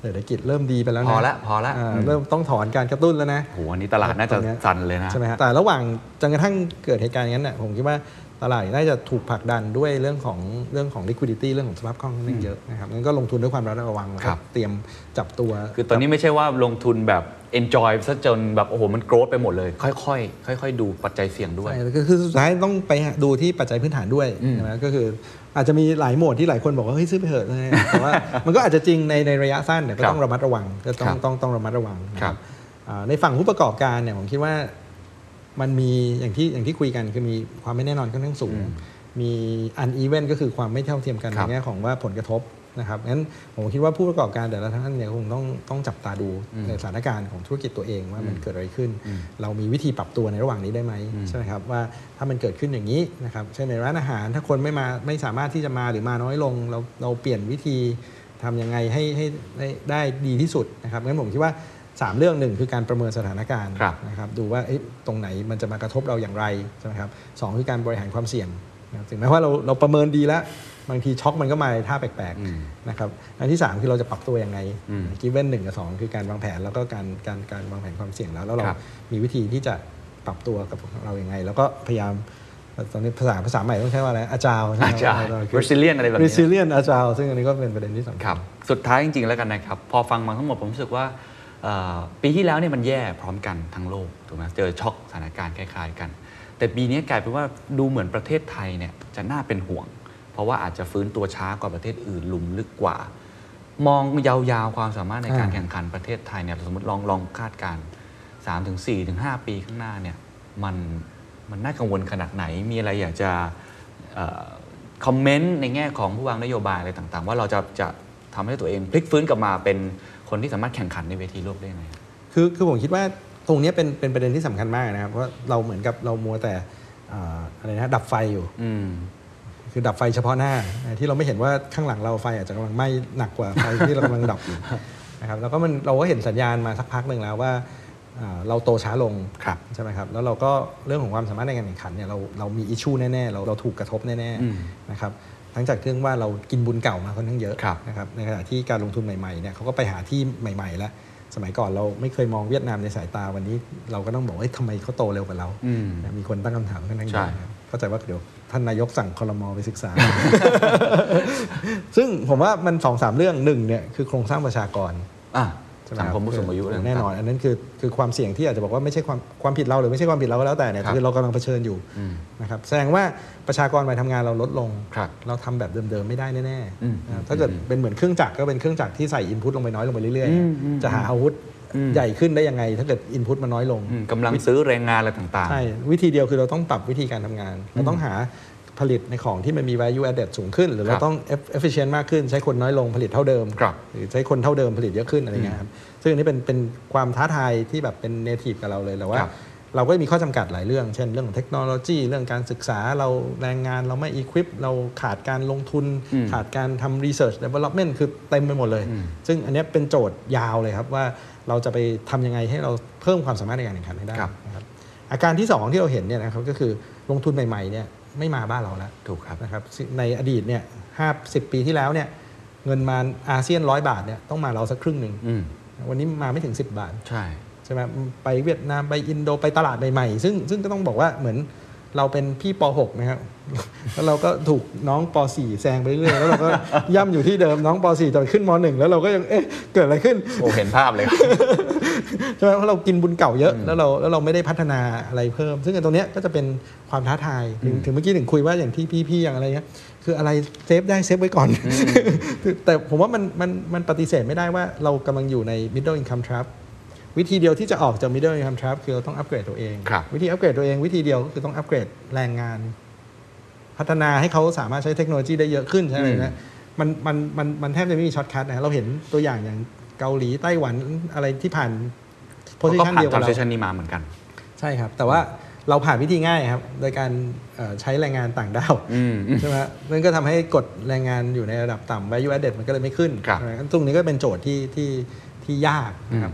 เศรษฐกิจเริ่มดีไปแล้วนะ
พอละพอละาอืม
เริ่มต้องถอนการกระตุ้นแล้วนะ
โหอันนี้ตลาดน่าจะ
ตรงเนี้ย
สั่นเลยนะ
ใช่ไหมฮะแต่ระหว่างจนกระทั่งเกิดเหตุการณ์อย่างนั้นน่ะผมคิดว่า ตลาดน่าจะถูกผลักดันด้วยเรื่องของเรื่องของ liquidity เรื่องของสภาพคล่องค่อนข้างเยอะนะครับงั้นก็ลงทุนด้วยความระมัดระวังแล้ว
ครั
ก็
บ
เตรียมจับตัว
คือตอนนี้ไม่ใช่ว่าลงทุนแบบ enjoy ซะจนแบบโอ้โหมันโกรธไปหมดเลย ค่อยๆค่อย ๆ ดูปัจจัยเสี่ยงด้วย
ใช่คือคือสุดท้ายต้องไปดูที่ปัจจัยพื้นฐานด้วย
อืม
ใช่ไหมก็คืออาจจะมีหลายโหมดที่หลายคนบอกว่าเฮ้ยซื้อไปเถอะแต่ว่ามันก็อาจจะจริงในในระยะสั้นแต่ก็
ครับ
ต้องระมัดระวังก็ต้อ
ครั
ง
บ
ต้องต้องระมัดระวังนะค
ครั
รับบอ่าในฝั่งผู้ประกอบการเนี่ยผมคิดว่า มันมีอย่างที่อย่างที่คุยกันคือมีความไม่แน่นอนค่อนข้างสูง มีอันอีเวนก็คือความไม่เท่าเทียมกัน
ครั
ใน
บ
แง่ของว่าผลกระทบนะครับงั้นผมคิดว่าผู้ประกอบการแต่ละท่านเนี่ยคงต้องต้องจับตาดู
อืม
ในสถานการณ์ของธุรกิจตัวเองว่ามันเกิดอะไรขึ้น
อืม
เรามีวิธีปรับตัวในระหว่างนี้ได้ไหม
อืม
ใช่ไหมครับว่าถ้ามันเกิดขึ้นอย่างนี้นะครับเช่นในร้านอาหาร ถ้าคนไม่มาไม่สามารถที่จะมาหรือมาน้อยลง เราเราเปลี่ยนวิธีทำยังไงให้ให้ได้ได้ดีที่สุดนะครับงั้นผมคิดว่า สามเรื่องหนึ่งคือการประเมินสถานการณ์
ครับ
นะครับดูว่าเอ๊ะตรงไหนมันจะมากระทบเราอย่างไรใช่ไหมครับสองคือการบริหารความเสี่ยงนะครับถึงแม้ว่าเราเราประเมินดีแล้วบางทีช็อกมันก็มาในท่าแปลก
อืม
ๆนะครับอันที่ 3 คือเราจะปรับตัวยังไง
อืม
กิเว้นหนึ่งกับสองคือการวางแผนแล้วก็การการการวางแผนความเสี่ยงแล้วแล้วเรา
ครับ
มีวิธีที่จะปรับตัวกับเราอย่างไง แล้วก็พยายามตอนนี้ภาษาภาษาใหม่ต้องใช้ว่าอะไรอาจาว
อาจารย์ resilient อะไรแบบนี้
resilient อาจาวซึ่งอันนี้ก็เป็นประเด็นที่สำ
ค
คั
รั
ญ
บสุดท้ายจริงๆแล้วกันนะครับ พอฟังมาทั้งหมดผมรู้สึกว่าเอ่อ ปีที่แล้วเนี่ยมันแย่พร้อมกันทั้งโลกถูกไหมเจอช็อกสถานการณ์คล้าย ๆ กัน แต่ปีนี้กลายเป็นว่าดูเหมือนประเทศไทยเนี่ยจะน่าเป็นห่วง เพราะว่าอาจจะฟื้นตัวช้ากว่าประเทศอื่นลุมลึกกว่า มองยาวๆความสามารถในการแข่งขันประเทศไทยเนี่ยสมมติลองลองคาดการณ์สามถึงสี่ถึงห้าปีข้างหน้าเนี่ยมันมันน่ากังวลขนาดไหนมีอะไรอยากจะคอมเมนต์ในแง่ของผู้วางนโยบายอะไรต่างๆ ว่าเราจะจะทำให้ตัวเองพลิกฟื้นกลับมาเป็น คนที่สามารถแข่งขันในเวทีโลกได้ไหม
คือคือผมคิดว่าตรงเนี้ยเป็นเป็นประเด็นที่สำคัญมากนะครับเพราะเราเหมือนกับเรามัวแต่อ่าอะไรนะดับไฟอยู่
อืม
คือดับไฟเฉพาะหน้าที่เราไม่เห็นว่าข้างหลังเราไฟอาจจะกำลังไหม้หนักกว่าไฟที่เรากำลังดับอยู่นะครับแล้วก็มันเราก็เห็นสัญญาณมาสักพักหนึ่งแล้วว่าอ่าเราโตช้าลง
ครับ
ใช่ไหมครับแล้วเราก็เรื่องของความสามารถในการแข่งขันเนี่ยเราเรามีอิชชูแน่ๆเราเราถูกกระทบแน่
อืม
ๆนะครับ ทั้งจากเรื่องว่าเรากินบุญเก่ามาค่อนข้างเยอะ
ครับ
นะครับในขณะที่การลงทุนใหม่ๆเนี่ยเขาก็ไปหาที่ใหม่ ๆ แล้วสมัยก่อนเราไม่เคยมองเวียดนามในสายตาวันนี้ เราก็ต้องบอกว่าเอ้ยทำไมเขาโตเร็วกว่าเรา
อืม
นะมีคนตั้งคำถามค่อนข้างเย
ใช่
อะนะครับเข้าใจว่าเดี๋ยวท่านนายกสั่งคอรมอไปศึกษา ซึ่งผมว่ามันสองสามเรื่องหนึ่งเนี่ยคือโครงสร้างประชากร
อะ
ใช่ไห
สัง
รับ
คมผู้สูงอายุ
คือ
เรื่อง
แน่นอน อันนั้นคือคือความเสี่ยงที่อาจจะบอกว่าไม่ใช่ความความผิดเราหรือไม่ใช่ความผิดเราก็แล้วแต่เนี่ย
ครับ
คือเรากำลังเผชิญอยู่
อืม
นะครับแสดงว่าประชากรวัยทำงานเราลดลง
ครับ
เราทำแบบเดิมๆไม่ได้แน่
อืม
ๆนะครับถ้าเกิดเป็นเหมือนเครื่องจักรก็เป็นเครื่องจักรที่ใส่อินพุตลงไปน้อยลงไปเรื่อย
อืมอืม
ๆจะหาอาวุธ
อืม
ใหญ่ขึ้นได้ยังไง ถ้าเกิดอินพุตมันน้อยลง
อืมกำลังซื้อแรงงานอะไรต่างๆ
ใช่วิธีเดียวคือเราต้องปรับวิธีการทำงานเราต้องหา ผลิตในของที่มันมี value added สูงขึ้น หรือ
ค
เรา
รับ
ต้อง efficient มากขึ้น ใช้คนน้อยลงผลิตเท่าเดิม
ครับ
หรือใช้คนเท่าเดิมผลิตเยอะขึ้นอะไรเงี้ยครับซึ่งอันนี้เป็นเป็นความท้าทายที่แบบเป็น native กับเราเลยแต่ว่า
ครับ
เราก็มีข้อจำกัดหลายเรื่อง เช่นเรื่องของเทคโนโลยี เรื่องการศึกษา เราแรงงานเราไม่ equip เราขาดการลงทุน
อืม
ขาดการทำ research development คือเต็มไปหมดเลย
อืม
ซึ่งอันเนี้ยเป็นโจทย์ยาวเลยครับว่าเราจะไปทำยังไงให้เราเพิ่มความสามารถในการแข่งขันให้ได้
ครับ
นะครับอาการที่ 2 ที่เราเห็นเนี่ยนะครับก็คือลงทุนใหม่ๆเนี่ย ไม่มาบ้านเราแล้ว
ถูกครับ
นะครับในอดีตเนี่ยห้าสิบปีที่แล้วเนี่ยเงินมาอาเซียนร้อยบาทเนี่ยต้องมาเราสักครึ่งหนึ่ง
อืม
วันนี้มาไม่ถึง 10 บาท
ใช่
ใช่ไหมไปเวียดนามไปอินโดไปตลาดใหม่ๆ ซึ่งซึ่งก็ต้องบอกว่าเหมือนเราเป็นพี่ป .6 นะครับ แล้วเราก็ถูกน้องป .4 แซงไปเรื่อยๆแล้วเราก็ย่ำอยู่ที่เดิมน้องป .4 จะไปขึ้นม .1 แล้วเราก็ยังเอ๊ะเกิดอะไรขึ้น
โอ้เห็นภาพเลยครับ
ใช่ไหมเพราะเรากินบุญเก่าเยอะแล้วเราแล้วเราไม่ได้พัฒนาอะไรเพิ่ม ซึ่งไอ้ตรงเนี้ยก็จะเป็นความท้าทายถึงถึงเมื่อกี้ถึงคุยว่าอย่างที่พี่ๆอย่างอะไรเงี้ยคืออะไร save ได้ save ไว้ก่อนคือแต่ผมว่ามันมันมันปฏิเสธไม่ได้ว่าเรากำลังอยู่ใน middle income trap วิธีเดียวที่จะออกจาก middle income trap คือเราต้องอัปเกรดตัวเอง
ครับ
วิธีอัปเกรดตัวเองวิธีเดียวก็คือต้องอัปเกรดแรงงาน พัฒนาให้เขาสามารถใช้เทคโนโลยีได้เยอะขึ้นใช่ไหม
อืม
นะมันมันมันมันแทบจะไม่มี shortcut นะเราเห็นตัวอย่างอย่าง เกาหลีไต้หวันอะไรที่ผ่านโพ
เขา
สิ
ก็
ชัน
ผ่าน
เดียว
ท
กับ
ราน
เรา
เซชันนี้มาเหมือนกัน
ใช่ครับ แต่ว่าเราผ่านวิธีง่ายครับ โดยการเอ่อใช้แรงงานต่างด้าว
อืมอืม
ใช่ไหมนั่นก็ทำให้กดแรงงานอยู่ในระดับต่ำ value added มันก็เลยไม่ขึ้น
ครับ
ใช่ไหมตรงนี้ก็เป็นโจทย์ที่ที่ที่ยากนะครับ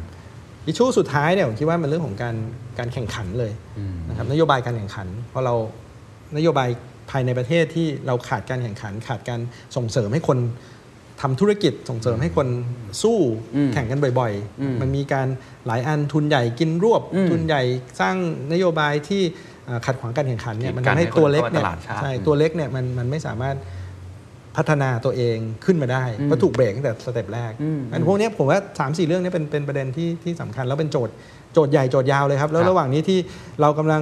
issue สุดท้ายเนี่ยผมคิดว่ามันเรื่องของการการแข่งขันเลย
อืม
นะครับนโยบายการแข่งขันเพราะเรานโยบายภายในประเทศที่เราขาดการแข่งขัน ขาดการส่งเสริมให้คน ทำธุรกิจส่งเสริมให้คนสู้
อืม
แข่งกันบ่อย
อืม
ๆมันมีการหลายอันทุนใหญ่กินรวบ
อืม
ทุนใหญ่สร้างนโยบายที่เอ่อขัดขวางการแข่งขันเนี่ย
กีด
มัน
กัน
ทำให้
ให้คน
ตัวเล็กเนี่ย
เข้ามาตลาดชาติ
ใช่
อืม
ตัวเล็กเนี่ยมันมันไม่สามารถพัฒนาตัวเองขึ้นมาได้
อืม
เพราะถูกเบรกตั้งแต่สเต็ปแรก
อืม
อันพวกเนี้ยผมว่า3ามสี่เรื่องเนี้เป็นเป็นประเด็นที่ที่สำคัญ แล้วเป็นโจทย์โจทย์ใหญ่โจทย์ยาวเลยครับ แล้
ครับ
ระหว่างนี้ที่เรากำลัง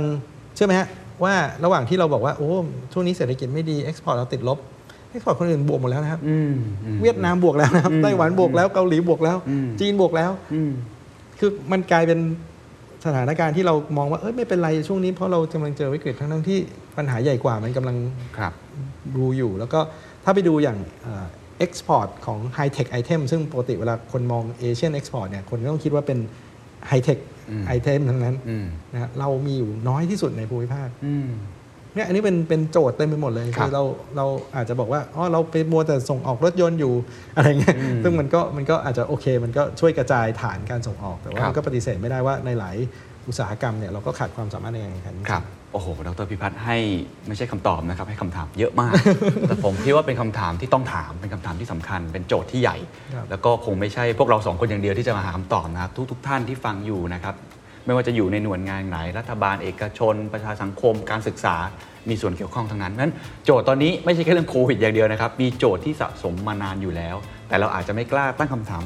เชื่อไหมฮะว่าระหว่างที่เราบอกว่าโอ้ช่วงนี้เศรษฐกิจไม่ดี export เราติดลบ export คนอื่นบวกหมดแล้วนะครับ
อืมอืม
เวียดนามบวกแล้วนะครับ
อืม
ไต้หวันบวกแล้วเกาหลีบวกแล้ว
อืม
จีนบวกแล้ว
อืม
คือมันกลายเป็นสถานการณ์ที่เรามองว่าเอ้ยไม่เป็นไรช่วงนี้เพราะเรากำลังเจอวิกฤตทั้งทั้งๆที่ปัญหาใหญ่กว่ามันกำลัง
ครับ
ดูอยู่ แล้วก็ถ้าไปดูอย่าง export ของ hi-tech item ซึ่งปกติเวลาคนมอง Asian export เนี่ยคนก็ต้องคิดว่าเป็นไฮเทค
อืม
ไอเทมทั้งนั้น
อืม
นะฮะเรามีอยู่น้อยที่สุดในภูมิภาค
อืม
เนี่ยอันนี้เป็นเป็นโจทย์เต็มไปหมดเลย
ครับ
คือเราเราอาจจะบอกว่าอ๋อเราไปมัวแต่ส่งออกรถยนต์อยู่อะไรเงี้ย
อืม
ซึ่งมันก็มันก็อาจจะโอเค มันก็ช่วยกระจายฐานการส่งออกแต่ว่า
ครับ
มันก็ปฏิเสธไม่ได้ว่าในหลายอุตสาหกรรมเนี่ยเราก็ขาดความสามารถในการแข่งขัน
ครับโอ้โห ดรพิพัฒน์ให้ไม่ใช่คำตอบนะครับ ให้คำถามเยอะมาก แต่ผมคิดว่าเป็นคำถามที่ต้องถาม เป็นคำถามที่สำคัญ เป็นโจทย์ที่ใหญ่
ครับ
แล้วก็คงไม่ใช่พวกเราสองคนอย่างเดียวที่จะมาหาคำตอบนะครับ ทุกๆท่านที่ฟังอยู่นะครับ ไม่ว่าจะอยู่ในหน่วยงานไหน รัฐบาลเอกชน ประชาสังคม การศึกษา มีส่วนเกี่ยวข้องทั้งนั้นนั้น โจทย์ตอนนี้ไม่ใช่แค่เรื่องโควิดอย่างเดียวนะครับ มีโจทย์ที่สะสมมานานอยู่แล้ว แต่เราอาจจะไม่กล้าตั้งคำถาม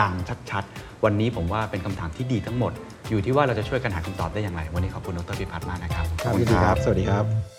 ดัง ๆ ชัด ๆ วันนี้ผมว่าเป็นคำถามที่ดีทั้งหมด อยู่ที่ว่าเราจะช่วยกันหาคำตอบได้อย่างไร วันนี้ขอบคุณดรพิพัฒน์มากนะครับ
ครับยินดีครับ สวัสดีครับ